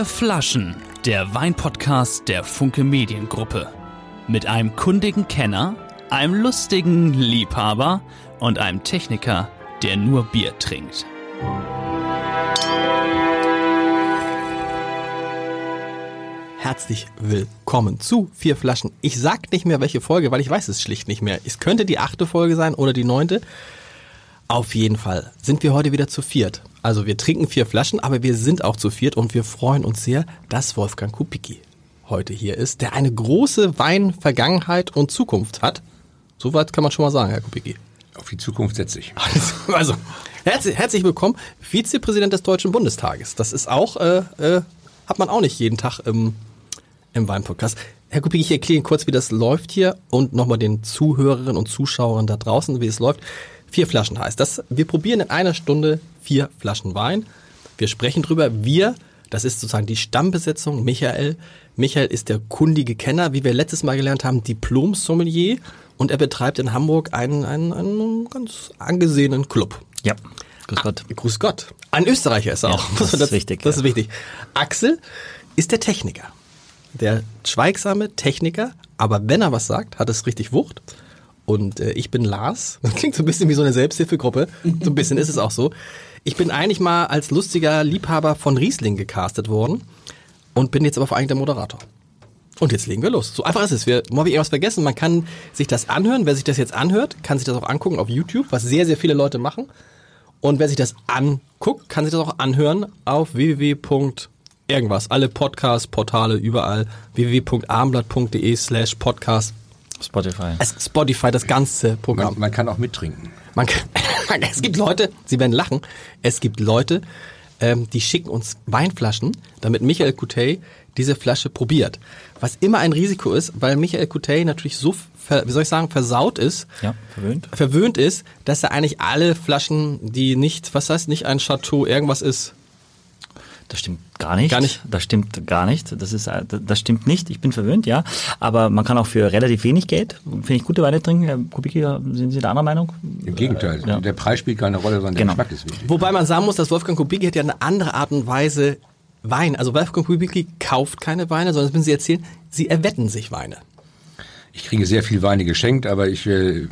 Vier Flaschen, der Weinpodcast der Funke Mediengruppe. Mit einem kundigen Kenner, einem lustigen Liebhaber und einem Techniker, der nur Bier trinkt. Herzlich willkommen zu Vier Flaschen. Ich sag nicht mehr welche Folge, weil ich weiß es schlicht nicht mehr. Es könnte die achte Folge sein oder die neunte. Auf jeden Fall sind wir heute wieder zu viert. Also wir trinken vier Flaschen, aber wir sind auch zu viert und wir freuen uns sehr, dass Wolfgang Kubicki heute hier ist, der eine große Weinvergangenheit und Zukunft hat. Soweit kann man schon mal sagen, Herr Kubicki. Auf die Zukunft setze ich. Also, herzlich, herzlich willkommen, Vizepräsident des Deutschen Bundestages. Das ist auch, äh, äh, hat man auch nicht jeden Tag im, im Weinpodcast. Herr Kubicki, ich erkläre Ihnen kurz, wie das läuft hier und nochmal den Zuhörerinnen und Zuschauern da draußen, wie es läuft. Vier Flaschen heißt das. Wir probieren in einer Stunde vier Flaschen Wein. Wir sprechen drüber. Wir, das ist sozusagen die Stammbesetzung, Michael. Michael ist der kundige Kenner, wie wir letztes Mal gelernt haben, Diplom-Sommelier. Und er betreibt in Hamburg einen, einen, einen ganz angesehenen Club. Ja. Grüß Gott. Ah, grüß Gott. Ein Österreicher ist er Ja, auch. das ist wichtig, Das ja. ist wichtig. Axel ist der Techniker. Der schweigsame Techniker. Aber wenn er was sagt, hat es richtig Wucht. Und äh, ich bin Lars. Das klingt so ein bisschen wie so eine Selbsthilfegruppe. So ein bisschen ist es auch so. Ich bin eigentlich mal als lustiger Liebhaber von Riesling gecastet worden und bin jetzt aber vor allem der Moderator. Und jetzt legen wir los. So einfach ist es. Wir habe ich irgendwas vergessen. Man kann sich das anhören. Wer sich das jetzt anhört, kann sich das auch angucken auf YouTube, was sehr, sehr viele Leute machen. Und wer sich das anguckt, kann sich das auch anhören auf www. irgendwas. Alle Podcasts, Portale, überall. www.armblatt.de slash podcast. Spotify. Es Spotify, das ganze Programm. Man, man kann auch mittrinken. Man kann, es gibt Leute, sie werden lachen, es gibt Leute, ähm, die schicken uns Weinflaschen, damit Michael Coutet diese Flasche probiert. Was immer ein Risiko ist, weil Michael Coutet natürlich so, ver, wie soll ich sagen, versaut ist, Ja, verwöhnt. verwöhnt ist, dass er eigentlich alle Flaschen, die nicht, was heißt, nicht ein Chateau irgendwas ist, Das stimmt gar nicht. Gar nicht? Das stimmt gar nicht. Das ist, äh, das stimmt nicht. Ich bin verwöhnt, ja. Aber man kann auch für relativ wenig Geld, finde ich, gute Weine trinken. Herr Kubicki, sind Sie der anderer Meinung? Im Gegenteil, Ja. der Preis spielt keine Rolle, sondern Genau. der Geschmack ist wichtig. Wobei man sagen muss, dass Wolfgang Kubicki hat ja eine andere Art und Weise Wein. Also Wolfgang Kubicki kauft keine Weine, sondern das müssen Sie erzählen, Sie erwetten sich Weine. Ich kriege sehr viel Weine geschenkt, aber ich äh,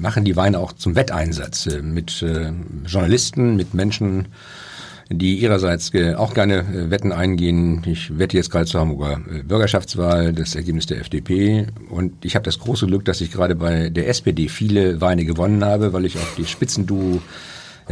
mache die Weine auch zum Wetteinsatz äh, mit äh, Journalisten, mit Menschen, die ihrerseits äh, auch gerne äh, Wetten eingehen. Ich wette jetzt gerade zur Hamburger äh, Bürgerschaftswahl, das Ergebnis der FDP. Und ich habe das große Glück, dass ich gerade bei der SPD viele Weine gewonnen habe, weil ich auf die Spitzenduo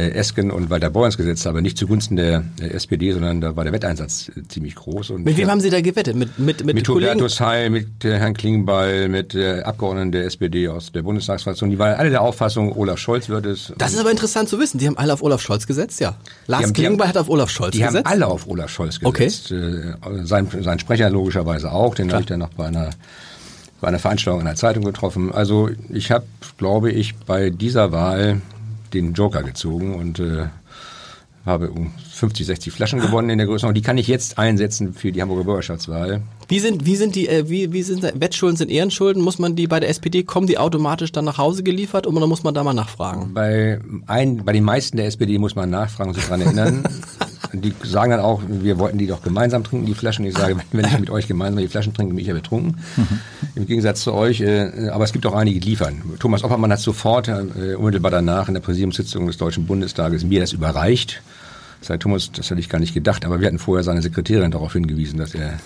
Esken und Walter Borjans gesetzt habe, nicht zugunsten der äh, SPD, sondern da war der Wetteinsatz äh, ziemlich groß. Und Mit wem haben Sie da gewettet? Mit, mit, mit, mit? Hubertus Heil, mit äh, Herrn Klingbeil, mit äh, Abgeordneten der SPD aus der Bundestagsfraktion. Die waren alle der Auffassung, Olaf Scholz wird es. Das ist aber interessant zu wissen. Die haben alle auf Olaf Scholz gesetzt, ja. Lars Die haben- die Klingbeil hat auf Olaf Scholz die gesetzt. haben alle auf Olaf Scholz Okay. gesetzt. Äh, sein, sein Sprecher logischerweise auch, den habe ich dann noch bei einer, bei einer Veranstaltung in der Zeitung getroffen. Also ich habe, glaube ich, bei dieser Wahl den Joker gezogen und äh, habe um 50, 60 Flaschen gewonnen in der Größenordnung. Die kann ich jetzt einsetzen für die Hamburger Bürgerschaftswahl. Wie sind, wie sind die, äh, wie, wie sind Wettschulden sind Ehrenschulden? Muss man die bei der SPD, kommen die automatisch dann nach Hause geliefert oder muss man da mal nachfragen? Bei, ein, bei den meisten der SPD muss man nachfragen, sich daran erinnern. Die sagen dann auch, wir wollten die doch gemeinsam trinken, die Flaschen. Ich sage, wenn ich mit euch gemeinsam die Flaschen trinke, bin ich ja betrunken. Im Gegensatz zu euch. Äh, aber es gibt auch einige, die liefern. Thomas Oppermann hat sofort, äh, unmittelbar danach in der Präsidiumssitzung des Deutschen Bundestages mir das überreicht. Sagt Thomas, das hätte ich gar nicht gedacht, aber wir hatten vorher seine Sekretärin darauf hingewiesen, dass er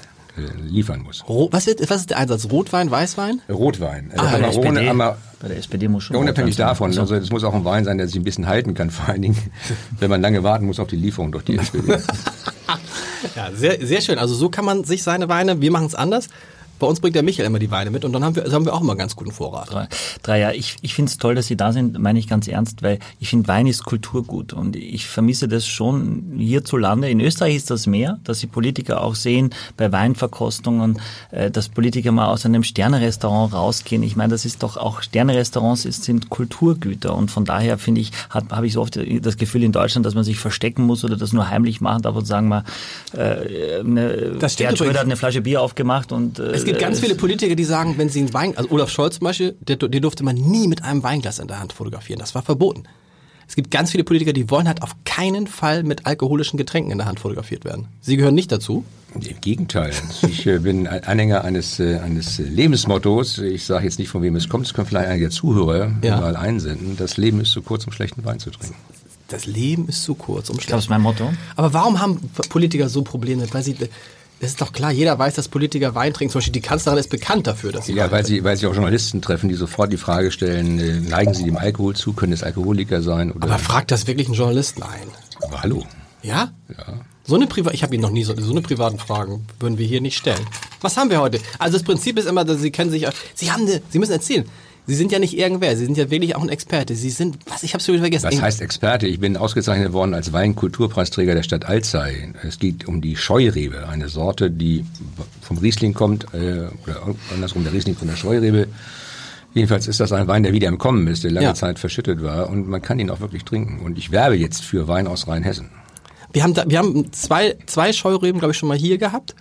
liefern muss. Was, wird, was ist der Einsatz? Rotwein, Weißwein? Rotwein. Ah, Also bei der Amarone, SPD, Amar- bei der SPD muss schon. ja, unabhängig Rotwein sein. davon, also es muss auch ein Wein sein, der sich ein bisschen halten kann, vor allen Dingen, wenn man lange warten muss auf die Lieferung durch die SPD. Ja, sehr, sehr schön. Also so kann man sich seine Weine, wir machen es anders. Bei uns bringt der Michael immer die Weine mit und dann haben wir, also haben wir auch immer einen ganz guten Vorrat. Drei, drei Jahre. Ich, ich finde es toll, dass Sie da sind, meine ich ganz ernst, weil ich finde, Wein ist Kulturgut und ich vermisse das schon hierzulande. In Österreich ist das mehr, dass die Politiker auch sehen, bei Weinverkostungen, äh, dass Politiker mal aus einem Sternerestaurant rausgehen. Ich meine, das ist doch auch, Sternerestaurants sind Kulturgüter und von daher finde ich, habe ich so oft das Gefühl in Deutschland, dass man sich verstecken muss oder das nur heimlich machen darf und sagen mal, äh, eine, Das übrigens. hat eine Flasche Bier aufgemacht und äh, Es gibt ganz äh, viele Politiker, die sagen, wenn sie ein Wein, also Olaf Scholz zum Beispiel, der, den durfte man nie mit einem Weinglas in der Hand fotografieren. Das war verboten. es gibt ganz viele Politiker, die wollen halt auf keinen Fall mit alkoholischen Getränken in der Hand fotografiert werden. Sie gehören nicht dazu. Im Gegenteil. Ich äh, bin ein Anhänger eines, äh, eines Lebensmottos. Ich sage jetzt nicht, von wem es kommt. Es können vielleicht einige Zuhörer Ja. mal einsenden. Das Leben ist zu kurz, um schlechten Wein zu trinken. Das Leben ist zu kurz, um Ich glaube, das schlecht. ist mein Motto. Aber warum haben Politiker so Probleme? Weil sie, das ist doch klar, jeder weiß, dass Politiker Wein trinken. Zum Beispiel die Kanzlerin ist bekannt dafür, dass sie Ja, Wein weil sie, weil sie auch Journalisten treffen, die sofort die Frage stellen, äh, neigen sie dem Alkohol zu, können es Alkoholiker sein oder... Aber fragt das wirklich einen Journalisten ein? aber hallo. Ja? Ja. So eine Privat, ich habe Ihnen noch nie so, so eine privaten Fragen würden wir hier nicht stellen. Was haben wir heute? Also das Prinzip ist immer, dass Sie können sich, Sie haben eine, Sie müssen erzählen. Sie sind ja nicht irgendwer, Sie sind ja wirklich auch ein Experte. Sie sind, was, ich habe schon wieder vergessen. Was heißt Experte? Ich bin ausgezeichnet worden als Weinkulturpreisträger der Stadt Alzey. Es geht um die Scheurebe, eine Sorte, die vom Riesling kommt, äh, oder andersrum der Riesling von der Scheurebe. Jedenfalls ist das ein Wein, der wieder im Kommen ist, der lange Ja. Zeit verschüttet war und man kann ihn auch wirklich trinken. Und ich werbe jetzt für Wein aus Rheinhessen. Wir haben, da, wir haben zwei, zwei Scheureben, glaube ich, schon mal hier gehabt.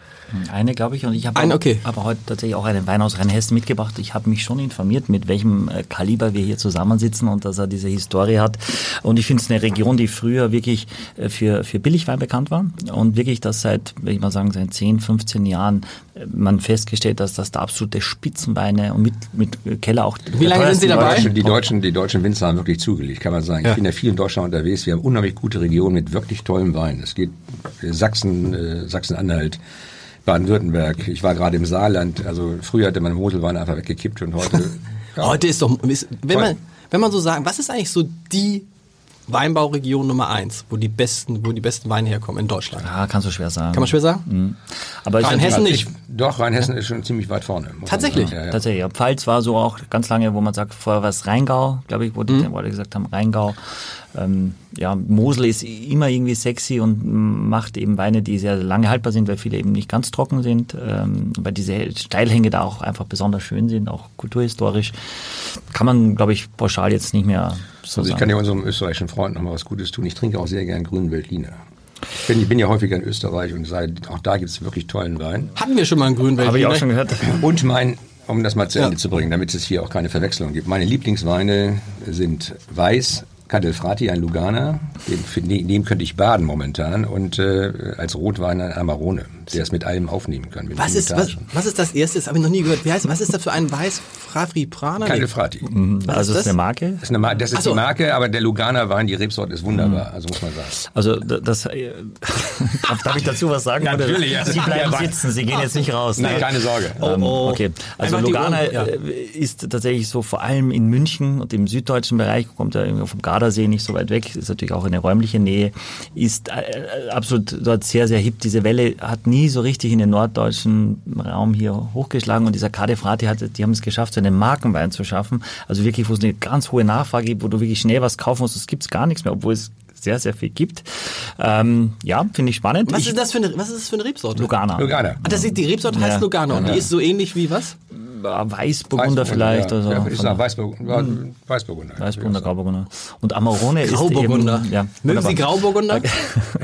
Eine, glaube ich, und ich habe okay. aber heute tatsächlich auch einen Wein aus Rheinhessen mitgebracht. Ich habe mich schon informiert, mit welchem äh, Kaliber wir hier zusammensitzen und dass er diese Historie hat. Und ich finde es eine Region, die früher wirklich äh, für, für Billigwein bekannt war und wirklich das seit, würde ich mal sagen, seit 10, 15 Jahren äh, man festgestellt, dass das da absolute Spitzenweine und mit, mit Keller auch. Wie lange sind Sie dabei? Die Deutschen, die deutschen Winzer haben wirklich zugelegt, kann man sagen. Ja. Ich bin ja viel in Deutschland unterwegs. Wir haben unheimlich gute Regionen mit wirklich tollem Wein. Es geht Sachsen, äh, Sachsen-Anhalt, Baden-Württemberg. Ich war gerade im Saarland. Also früher hatte man Moselwein einfach weggekippt und heute. ja. Heute ist doch, ist, wenn man, wenn man so sagen, was ist eigentlich so die Weinbauregion Nummer eins, wo die besten, wo die besten Weine herkommen in Deutschland? Ja, kannst du schwer sagen. Kann man schwer sagen? Mhm. Aber ist Rheinhessen natürlich- nicht. Doch, Rheinhessen ist schon ziemlich weit vorne. Tatsächlich? Ja, ja. Tatsächlich, ja. Pfalz war so auch ganz lange, wo man sagt, vorher war es Rheingau, glaube ich, wo die, wo alle gesagt haben, Rheingau. Ähm, ja, Mosel ist immer irgendwie sexy und macht eben Weine, die sehr lange haltbar sind, weil viele eben nicht ganz trocken sind, ähm, weil diese Steilhänge da auch einfach besonders schön sind, auch kulturhistorisch. Kann man, glaube ich, pauschal jetzt nicht mehr so Also ich sagen. kann ja unserem österreichischen Freund noch mal was Gutes tun. Ich trinke auch sehr gern grünen Veltliner. Ich bin, ich bin ja häufiger in Österreich und sage, auch da gibt es wirklich tollen Wein. Hatten wir schon mal einen grünen Habe ich auch schon gehört. Und mein, um das mal zu Ja. Ende zu bringen, damit es hier auch keine Verwechslung gibt. Meine Lieblingsweine sind Weiß, Cadelfrati, ein Luganer, für, den dem könnte ich baden momentan und äh, als Rotwein ein Amarone, der es mit allem aufnehmen kann. mit Was ist, was, was ist das erste? Das habe ich noch nie gehört. Wie heißt, was ist das für ein Weiß? Frafri Prana? Cadelfrati. Was Also ist das eine Marke. Das ist, eine, das ist so. die Marke, aber der Luganer Wein, die Rebsorte ist wunderbar, also muss man sagen. Also da- das, äh, darf, ich dazu was sagen? Natürlich, ja. Sie bleiben Ja, sitzen, Sie gehen jetzt nicht raus. Nein, ne? keine Sorge. Ähm, oh. Okay, also Einfach Ohren, ja. äh, ist tatsächlich so vor allem in München und im süddeutschen Bereich, kommt ja irgendwie vom Gardasee nicht so weit weg, ist natürlich auch eine räumliche Nähe, ist äh, absolut dort sehr, sehr hip. Diese Welle hat nie so richtig in den norddeutschen Raum hier hochgeschlagen und dieser Cade Frati hat, die haben es geschafft, so einen Markenwein zu schaffen. Also wirklich, wo es eine ganz hohe Nachfrage gibt, wo du wirklich schnell was kaufen musst, es gibt gar nichts mehr, obwohl es sehr, sehr viel gibt. Ähm, ja, finde ich spannend. Was ich, ist das für eine, was ist das für eine Rebsorte? Lugana. Lugana. Ah, das ist, die Rebsorte heißt Ja. Lugano und die ist so ähnlich wie was? Weißburgunder vielleicht. ja. oder so. Ja, ist Von- nach Weißburgunder. Weißburgunder. Weißburgunder, Grauburgunder. Und Amarone Grauburgunder. ist eben... Ja, Mögen Sie. Grauburgunder?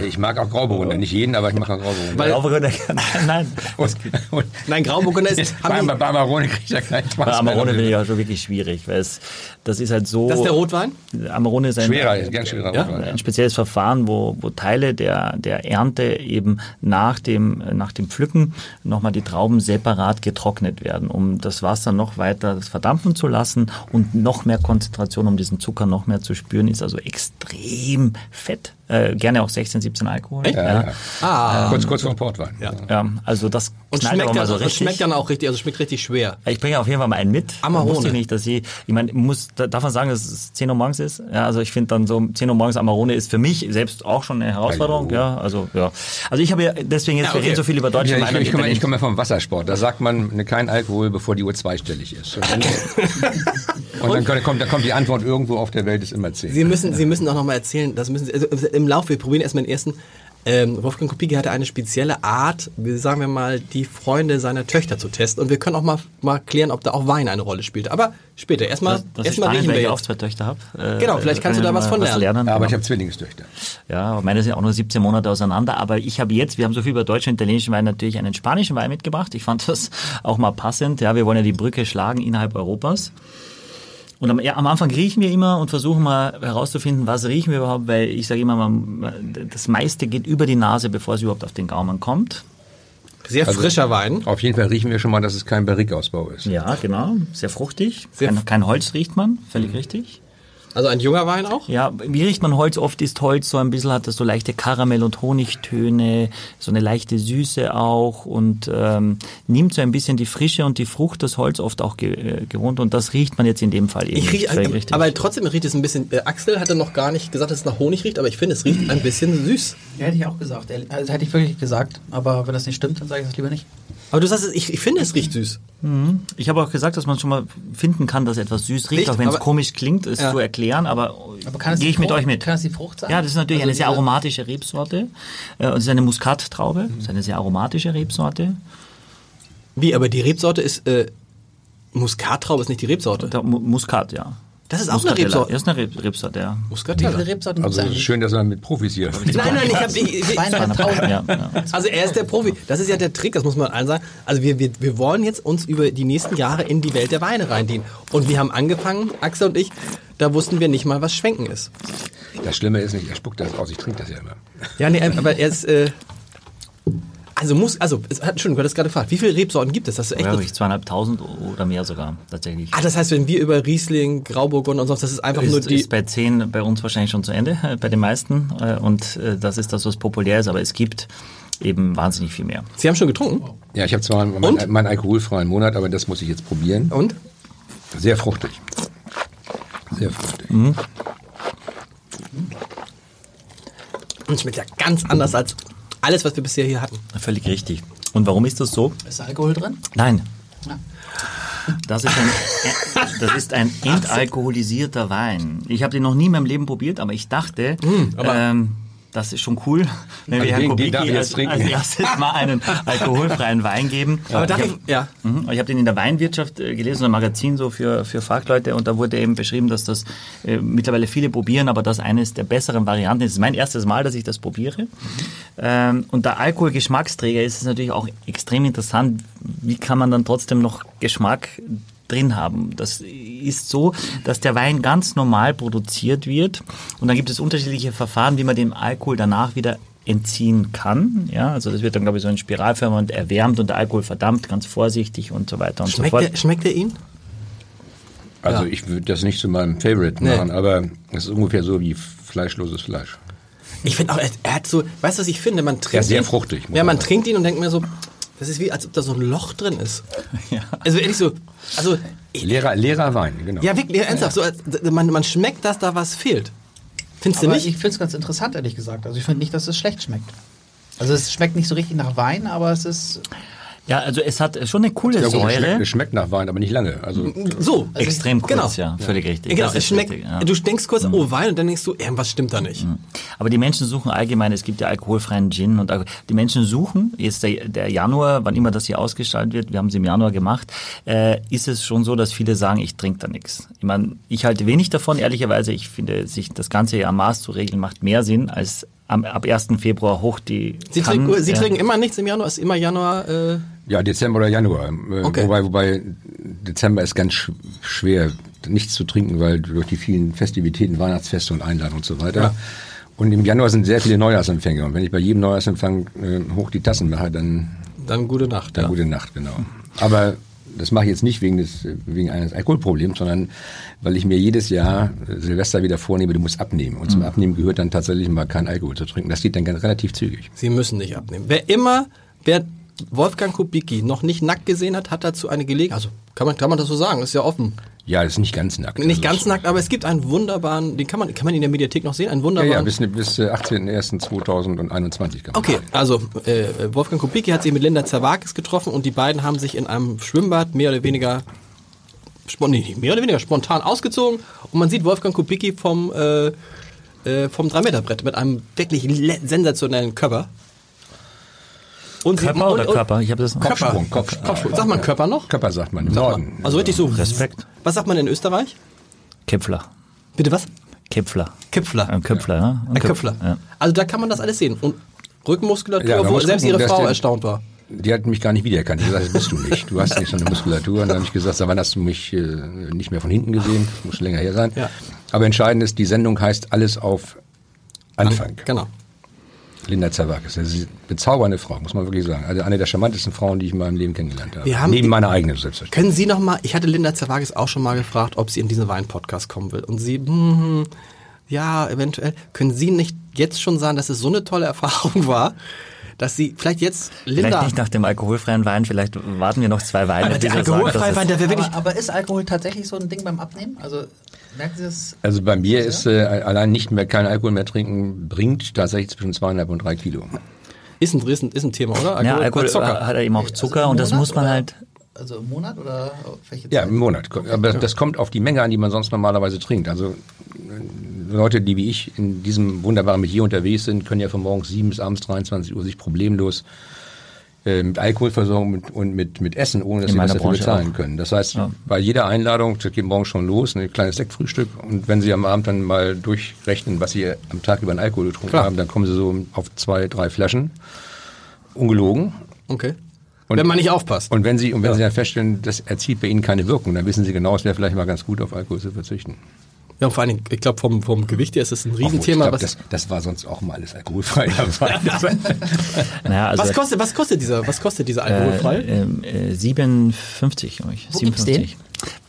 Ich mag auch Grauburgunder, nicht jeden, aber ich mag auch Grauburgunder. Weil- Grauburgunder, nein, und, und Nein, Grauburgunder ist. bei, bei Amarone kriegt er keinen Spaß Bei Amarone bin ich auch schon wirklich schwierig, weil es, das ist halt so... das ist der Rotwein? Amarone ist ein, Schwerer, ist ganz schwerer Ja? Rotwein, ja. ein spezielles Verfahren, wo, wo Teile der, der Ernte eben nach dem, nach dem Pflücken nochmal die Trauben separat getrocknet werden, um das Wasser noch weiter verdampfen zu lassen und noch mehr Konzentration, um diesen Zucker noch mehr zu spüren, ist also extrem fett. Äh, gerne auch 16, 17 Alkohol. Echt? Ja, ja. Ah. Kurz, kurz vor dem Portwein. Ja. Ja, also das Und knallt schmeckt, dann, mal so richtig. schmeckt dann auch richtig, also schmeckt richtig schwer. Ich bringe auf jeden Fall mal einen mit. Amarone. Wusste ich nicht, dass sie, ich meine, muss, da- darf man sagen, dass es 10 Uhr morgens ist? Ja, also ich finde dann so 10 Uhr morgens Amarone ist für mich selbst auch schon eine Herausforderung. Hallo. Ja, also ja. Also ich habe ja deswegen jetzt, Ja, wir okay. reden so viel über deutsche Ja, ich, ich, komme, ich komme vom Wassersport. Da sagt man ne, kein Alkohol, bevor die Uhr zweistellig ist. Und dann, und dann kommt, kommt, dann kommt die Antwort irgendwo auf der Welt ist immer zehn. Sie müssen, Sie müssen auch noch mal erzählen, das müssen Sie, also im Lauf, wir probieren erstmal den ersten. Ähm, Wolfgang Kopicki hatte eine spezielle Art, sagen wir mal, die Freunde seiner Töchter zu testen. Und wir können auch mal, mal klären, ob da auch Wein eine Rolle spielt. Aber später, erstmal, das, das ist erstmal spannend, riechen wir ich auch zwei Töchter habe. Äh, Genau, vielleicht kannst du da was von lernen. Aber ich genau. habe Zwillingstöchter. Ja, aber meine sind auch nur 17 Monate auseinander. Aber ich habe jetzt, wir haben so viel über deutschen und italienischen Wein, natürlich einen spanischen Wein mitgebracht. Ich fand das auch mal passend. Ja, wir wollen ja die Brücke schlagen innerhalb Europas. Und am, ja, am Anfang riechen wir immer und versuchen mal herauszufinden, was riechen wir überhaupt, weil ich sage immer, man, das meiste geht über die Nase, bevor es überhaupt auf den Gaumen kommt. Sehr Also- frischer Wein. Auf jeden Fall riechen wir schon mal, dass es kein Barrikausbau ist. Ja, genau. Sehr fruchtig. Sehr kein, kein Holz riecht man, völlig richtig. Also ein junger Wein auch. Ja, wie riecht man Holz? Oft ist Holz so ein bisschen, hat das so leichte Karamell- und Honigtöne, so eine leichte Süße auch und ähm, nimmt so ein bisschen die Frische und die Frucht des Holz oft auch ge äh, gewohnt und das riecht man jetzt in dem Fall eben Ich nicht riech, völlig richtig. aber trotzdem riecht es ein bisschen. Äh, Axel hatte noch gar nicht gesagt, dass es nach Honig riecht, aber ich finde, es riecht ein bisschen süß. Ja, hätte ich auch gesagt. Also hätte ich wirklich gesagt. Aber wenn das nicht stimmt, dann sage ich das lieber nicht. Aber du sagst, es, ich, ich finde, es riecht süß. ich habe auch gesagt, dass man schon mal finden kann, dass etwas süß riecht, Riecht, auch wenn es aber- komisch klingt, es Ja. zu erklären, aber, Aber kann es gehe die ich mit Frucht- euch mit. Kann es die Frucht sein? Ja, das ist natürlich Also eine sehr diese- aromatische Rebsorte. Äh, und es ist eine Muskattraube, es ist eine sehr aromatische Rebsorte. Wie, aber die Rebsorte ist. Äh, Muskattraube ist nicht die Rebsorte. Mu- Muskat, ja. Das ist auch eine Muscatella. Rebsorte. Ja, ist eine Reb Rebsorte, ja. Wie Muskatella. viele Rebsorten Also ist schön, dass man mit Profis hier. Nein, nein, ich habe. Von Trauben. Ja, ja. also er ist der Profi. Das ist ja der Trick, das muss man allen sagen. Also wir, wir, wir wollen jetzt uns über die nächsten Jahre in die Welt der Weine reindienen. Und wir haben angefangen, Axel und ich, da wussten wir nicht mal, was Schwenken ist. Das Schlimme ist nicht, er spuckt das aus, ich trinke das ja immer. Ja, nee, aber er ist. Äh, also muss, also, es Entschuldigung, du hattest gerade gefragt, wie viele Rebsorten gibt es? Das ist echt. Ja, ich zweieinhalbtausend oder mehr sogar, tatsächlich. Ah, das heißt, wenn wir über Riesling, Grauburgunder und sonst, das ist einfach nur ist, die. ist bei 10 bei uns wahrscheinlich schon zu Ende, bei den meisten. Äh, Und äh, das ist das, was populär ist, aber es gibt eben wahnsinnig viel mehr. Sie haben schon getrunken? Ja, ich habe zwar Und? meinen meinen alkoholfreien Monat, aber das muss ich jetzt probieren. Und? Sehr fruchtig. Sehr fruchtig. Und es schmeckt ja ganz anders als alles, was wir bisher hier hatten. Völlig richtig. Und warum ist das so? Ist Alkohol drin? Nein. Ja. Das ist ein, das ist ein entalkoholisierter Wein. Ich habe den noch nie in meinem Leben probiert, aber ich dachte, ähm, das ist schon cool, wenn wir Also Herrn den darf Kubicki als, als erstes mal einen alkoholfreien Wein geben. Aber darf ich hab- ja. Mhm. Ich habe den in der Weinwirtschaft äh, gelesen, ein Magazin so für, für Fachleute und da wurde eben beschrieben, dass das äh, mittlerweile viele probieren, aber das eines der besseren Varianten ist. Es ist mein erstes Mal, dass ich das probiere. Ähm, und da Alkohol Geschmacksträger ist, ist es natürlich auch extrem interessant, wie kann man dann trotzdem noch Geschmack drin haben. Das ist so, dass der Wein ganz normal produziert wird und dann gibt es unterschiedliche Verfahren, wie man dem Alkohol danach wieder entziehen kann. Ja, also das wird dann, glaube ich, so in Spiralförmig und erwärmt und der Alkohol verdampft, ganz vorsichtig und so weiter und Schmeckt, so fort. der, schmeckt der ihn? Also Ja. ich würde das nicht zu meinem Favorite Nee. machen, aber es ist ungefähr so wie fleischloses Fleisch. Ich finde auch, er, er hat so, weißt du, was ich finde? Man trinkt Ja, sehr ihn, fruchtig, Ja, man man sagen. trinkt ihn und denkt mir so, das ist wie, als ob da so ein Loch drin ist. Ja. Also ehrlich so, also, Leerer, leerer Wein, genau. ja wirklich, ernsthaft, so, als, man, man schmeckt, dass da was fehlt. Findest du Aber nicht? ich finde es ganz interessant, ehrlich gesagt. Also ich finde nicht, dass es schlecht schmeckt. Also es schmeckt nicht so richtig nach Wein, aber es ist... Ja, also es hat schon eine coole Ja, gut, es, Säure. schmeckt, es schmeckt nach Wein, aber nicht lange. Also so. Extrem kurz, Genau. ja, völlig richtig. Genau, es schmeckt, richtig, ja. du denkst kurz, oh Wein, und dann denkst du, irgendwas stimmt da nicht. Aber die Menschen suchen allgemein, es gibt ja alkoholfreien Gin und Alko- die Menschen suchen, jetzt der, der Januar, wann immer das hier ausgestaltet wird, wir haben es im Januar gemacht, äh, ist es schon so, dass viele sagen, ich trinke da nichts. Ich meine, ich halte wenig davon, ehrlicherweise. Ich finde, sich das ganze Jahr am Maß zu regeln, macht mehr Sinn, als am, ab 1. Februar hoch die Sie, Kannen, trinken, Sie ja. trinken immer nichts im Januar, ist immer Januar, äh, ja, Dezember oder Januar. Äh, Okay. Wobei, wobei Dezember ist ganz sch schwer, nichts zu trinken, weil durch die vielen Festivitäten, Weihnachtsfeste und Einladungen und so weiter. Ja. Und im Januar sind sehr viele Neujahrsempfänge. Und wenn ich bei jedem Neujahrsempfang äh, hoch die Tassen mache, dann, dann gute Nacht. dann Ja. gute Nacht, genau. Aber das mache ich jetzt nicht wegen, des, wegen eines Alkoholproblems, sondern weil ich mir jedes Jahr Silvester wieder vornehme, du musst abnehmen. Und Mhm. zum Abnehmen gehört dann tatsächlich mal kein Alkohol zu trinken. Das geht dann ganz relativ zügig. Sie müssen nicht abnehmen. Wer immer, wer Wolfgang Kubicki noch nicht nackt gesehen hat, hat dazu eine Gelegenheit. Also kann man, kann man das so sagen, ist ja offen. Ja, ist nicht ganz nackt. Nicht Also ganz nackt, aber es gibt einen wunderbaren, den kann man, kann man in der Mediathek noch sehen, einen Ja, wunderbaren. ja, bis, bis äh, 18.01.2021 kann man. Okay, also äh, Wolfgang Kubicki hat sich mit Linda Zerwakis getroffen und die beiden haben sich in einem Schwimmbad mehr oder weniger nee, mehr oder weniger spontan ausgezogen und man sieht Wolfgang Kubicki vom äh, äh, vom 3-Meter-Brett mit einem wirklich le- sensationellen Körper. Und Körper oder Körper? Ich habe das Körper. Kopfsprung, Kopf- Kopfsprung. Sagt man Körper noch? Körper sagt man im. Norden. Also richtig so. Respekt. Was sagt man in Österreich? Kepfler. Bitte was? Kepfler. Kipfler. Ein Köpfler, ja. Ein Köpfler. Ja. Also da kann man das alles sehen. Und Rückenmuskulatur, Ja, man wo selbst gucken, ihre Frau der- erstaunt war. die hat mich gar nicht wiedererkannt. Die hat gesagt, das bist du nicht. Du hast nicht so eine Muskulatur. Und dann habe ich gesagt, sag, wann hast du mich äh, nicht mehr von hinten gesehen? Das muss länger her sein. Ja. Aber entscheidend ist, die Sendung heißt Alles auf Anfang. Genau. Linda Zerwakis. Das ist eine bezaubernde Frau, muss man wirklich sagen. Also eine der charmantesten Frauen, die ich in meinem Leben kennengelernt habe. Wir haben- Neben meiner eigenen selbstverständlich. Können Sie noch mal, ich hatte Linda Zerwagis auch schon mal gefragt, ob sie in diesen Wein-Podcast kommen will. Und sie, hm, ja, eventuell. Können Sie nicht jetzt schon sagen, dass es so eine tolle Erfahrung war, dass Sie vielleicht jetzt Linda... Vielleicht nicht nach dem alkoholfreien Wein, vielleicht warten wir noch zwei Weine. Aber der alkoholfreie Wein, der wäre wirklich... Aber, aber ist Alkohol tatsächlich so ein Ding beim Abnehmen? Also merken Sie das? Also bei mir ist äh, allein nicht mehr kein Alkohol mehr trinken bringt tatsächlich zwischen zweieinhalb und drei Kilo. Ist ein, ist ein, ist ein Thema, oder? Ja, Alkohol Zucker. hat er eben auch Also Zucker im und das Monat muss man oder- halt. Also im Monat oder welche Ja, Zeit? im Monat. Aber das kommt auf die Menge an, die man sonst normalerweise trinkt. Also äh, Leute, die wie ich in diesem wunderbaren Milieu unterwegs sind, können ja von morgens 7 bis abends 23 Uhr sich problemlos äh, mit Alkohol versorgen mit, und mit, mit Essen, ohne dass In sie was dafür Branche bezahlen auch. können. Das heißt, Ja. bei jeder Einladung, das geht morgens schon los, ein kleines Sektfrühstück und wenn sie am Abend dann mal durchrechnen, was sie am Tag über an Alkohol getrunken Klar. haben, dann kommen sie so auf zwei, drei Flaschen. Ungelogen. Okay. Und- Wenn man nicht aufpasst. Und wenn Sie, und wenn Ja. Sie dann feststellen, das erzielt bei Ihnen keine Wirkung, dann wissen Sie genau, es wäre vielleicht mal ganz gut, auf Alkohol zu verzichten. Ja, und vor allen Dingen, ich glaube, vom, vom Gewicht her ist es ein Obwohl, Riesenthema. ich glaub, was, das, das war sonst auch mal alles alkoholfrei. Naja, also, was, kostet, was kostet dieser, was kostet dieser alkoholfrei? Äh, äh, 57, glaub ich. Wo gibt's den?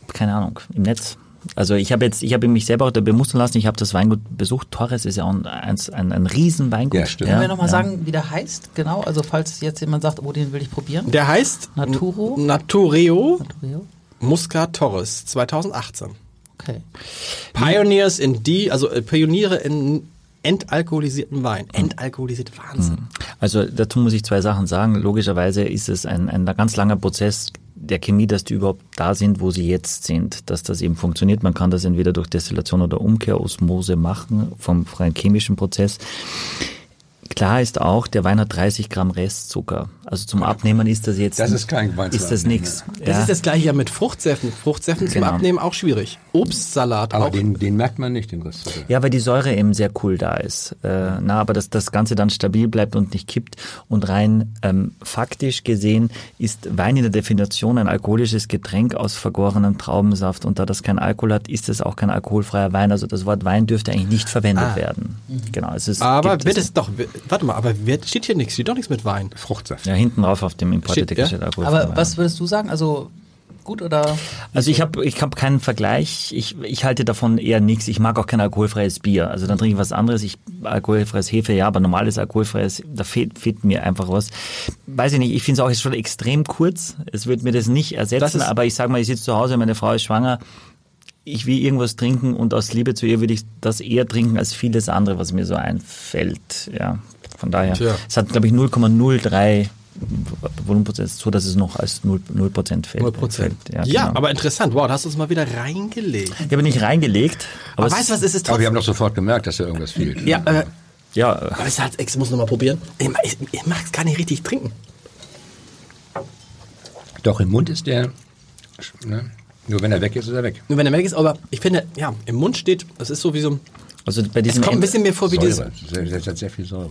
Keine Ahnung, im Netz. Also ich habe jetzt, ich habe mich selber auch da bemustern lassen, ich habe das Weingut besucht. Torres ist ja auch ein, ein, ein, ein Riesen-Weingut. Ja, stimmt. Können wir nochmal ja. sagen, wie der heißt? Genau, also falls jetzt jemand sagt, oh, den will ich probieren. Der heißt Naturo? Natureo Rio? Muscat Torres 2018. Okay. Pioneers in die, also äh, Pioniere in entalkoholisierten Wein. Entalkoholisiert, Wahnsinn. Also dazu muss ich zwei Sachen sagen. Logischerweise ist es ein, ein ganz langer Prozess der Chemie, dass die überhaupt da sind, wo sie jetzt sind, dass das eben funktioniert. Man kann das entweder durch Destillation oder Umkehrosmose machen, vom rein chemischen Prozess. Klar ist auch, der Wein hat 30 Gramm Restzucker. Also zum Abnehmen ist das jetzt Das ist kein Wein zum ist das nichts. Das ist das gleiche ja mit Fruchtsäften. Fruchtsäften zum Genau. Abnehmen auch schwierig. Obstsalat Aber auch. den, den merkt man nicht, den Rest. Ja, weil die Säure eben sehr cool da ist. Äh, na, aber dass das Ganze dann stabil bleibt und nicht kippt. Und rein ähm, faktisch gesehen ist Wein in der Definition ein alkoholisches Getränk aus vergorenem Traubensaft. Und da das kein Alkohol hat, ist es auch kein alkoholfreier Wein. Also das Wort Wein dürfte eigentlich nicht verwendet werden. Genau. Es ist, aber wird es- es doch, warte mal, aber wird, steht hier nichts, steht doch nichts mit Wein. Fruchtsaft. Ja, hinten drauf auf dem Importeticket Steht, steht ja? alkoholfreier Aber was würdest du sagen? Also gut oder? Also ich habe ich hab keinen Vergleich. Ich, ich halte davon eher nichts. Ich mag auch kein alkoholfreies Bier. Also dann trinke ich was anderes. Ich alkoholfreies Hefe, ja, aber normales alkoholfreies, da fehlt, fehlt mir einfach was. Weiß ich nicht, ich finde es auch jetzt schon extrem kurz. Es wird mir das nicht Das ersetzen, ist- aber ich sage mal, ich sitze zu Hause, meine Frau ist schwanger. Ich will irgendwas trinken und aus Liebe zu ihr würde ich das eher trinken als vieles andere, was mir so einfällt. Ja, von daher. Tja. Es hat, glaube ich, 0,03 Volumenprozent, so dass es noch als 0%, 0 fällt. 0 Prozent. fällt. Ja, genau. aber interessant. Wow, da hast du es mal wieder reingelegt. Ich habe nicht reingelegt, aber, Aber weißt du was, es ist Aber wir trotzdem... haben doch sofort gemerkt, dass da irgendwas fehlt. Ja, äh, ja, aber es hat, ich muss noch mal probieren. Ich, ich, ich mag es gar nicht richtig trinken. Doch, im Mund ist der, ne? Nur wenn er weg ist, ist er weg. Nur wenn der weg ist, aber ich finde, ja, im Mund steht, es ist so wie so, also bei es diesem kommt ein bisschen mir vor wie dieses, Säure. Sehr, sehr, viel Säure.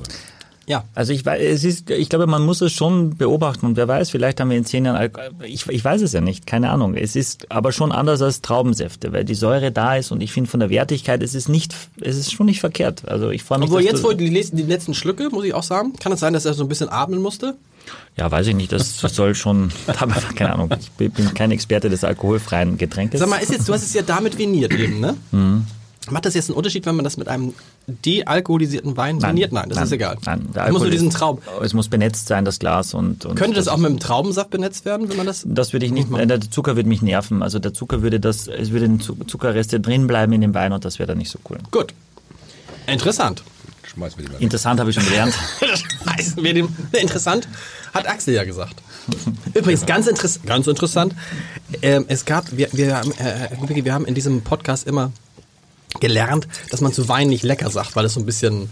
ja. Also ich weiß, es ist, ich glaube, man muss es schon beobachten und wer weiß, vielleicht haben wir in zehn Jahren, Alk- ich, ich weiß es ja nicht, keine Ahnung. Es ist aber schon anders als Traubensäfte, weil die Säure da ist und ich finde von der Wertigkeit, es ist nicht, es ist schon nicht verkehrt. Also ich freue mich. Obwohl jetzt, du- wo die, letzten- die letzten Schlücke, muss ich auch sagen, kann es sein, dass er so ein bisschen atmen musste? Ja, weiß ich nicht, das soll schon, keine Ahnung. Ich bin kein Experte des alkoholfreien Getränkes. Sag mal, ist jetzt, du hast es ja damit viniert eben, ne? Mhm. Macht das jetzt einen Unterschied, wenn man das mit einem dealkoholisierten Wein viniert? Nein, das ist egal. Nein, der Es muss nur diesen Traum. Es muss benetzt sein, das Glas und, und Könnte das auch ist- mit dem Traubensaft benetzt werden, wenn man das? Das würde ich nicht, äh, der Zucker würde mich nerven. Also der Zucker würde das, es würden Zu- Zuckerreste drin bleiben in dem Wein und das wäre dann nicht so cool. Gut. Interessant. Schmeißen wir die mal weg. Interessant habe ich schon gelernt. Schmeißen wir den. Interessant, hat Axel ja gesagt. Übrigens, ganz, interess ganz interessant, ähm, es gab, wir, wir, haben, äh, wir haben in diesem Podcast immer gelernt, dass man zu Wein nicht lecker sagt, weil es so ein bisschen,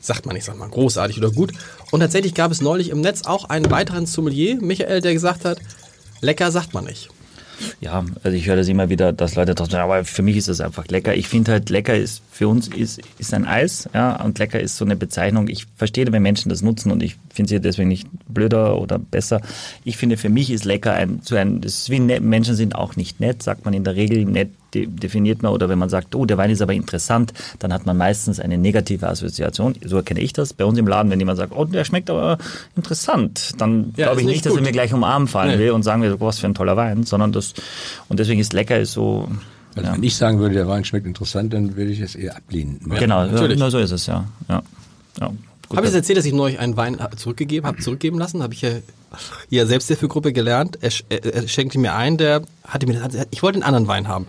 sagt man nicht, sagt man großartig oder gut. Und tatsächlich gab es neulich im Netz auch einen weiteren Sommelier, Michael, der gesagt hat, lecker sagt man nicht. Ja, also ich höre das immer wieder, dass Leute sagen, aber für mich ist das einfach lecker. Ich finde halt, lecker ist, für uns ist, ist ein Eis, ja, und lecker ist so eine Bezeichnung. Ich verstehe, wenn Menschen das nutzen und ich finde sie deswegen nicht blöder oder besser. Ich finde, für mich ist lecker ein, zu ein, das ist wie nett, Menschen sind auch nicht nett, sagt man in der Regel nett de- definiert man oder wenn man sagt, oh, der Wein ist aber interessant, dann hat man meistens eine negative Assoziation. So erkenne ich das bei uns im Laden, wenn jemand sagt, oh, der schmeckt aber interessant, dann Ja, glaube ich nicht nicht, dass er gut. mir gleich um Arm fallen Nee. will und sagen will, was für ein toller Wein, sondern das, und deswegen ist lecker ist so, Also ja. wenn ich sagen würde, der Wein schmeckt interessant, dann würde ich es eher ablehnen. genau, ja, so ist es, ja. ja. ja. Habe ich es erzählt, dass ich neulich einen Wein zurückgegeben habe, zurückgeben lassen? Habe ich ja hier Selbsthilfegruppe gelernt. Er, er, er schenkte mir ein, der hatte mir, ich wollte einen anderen Wein haben.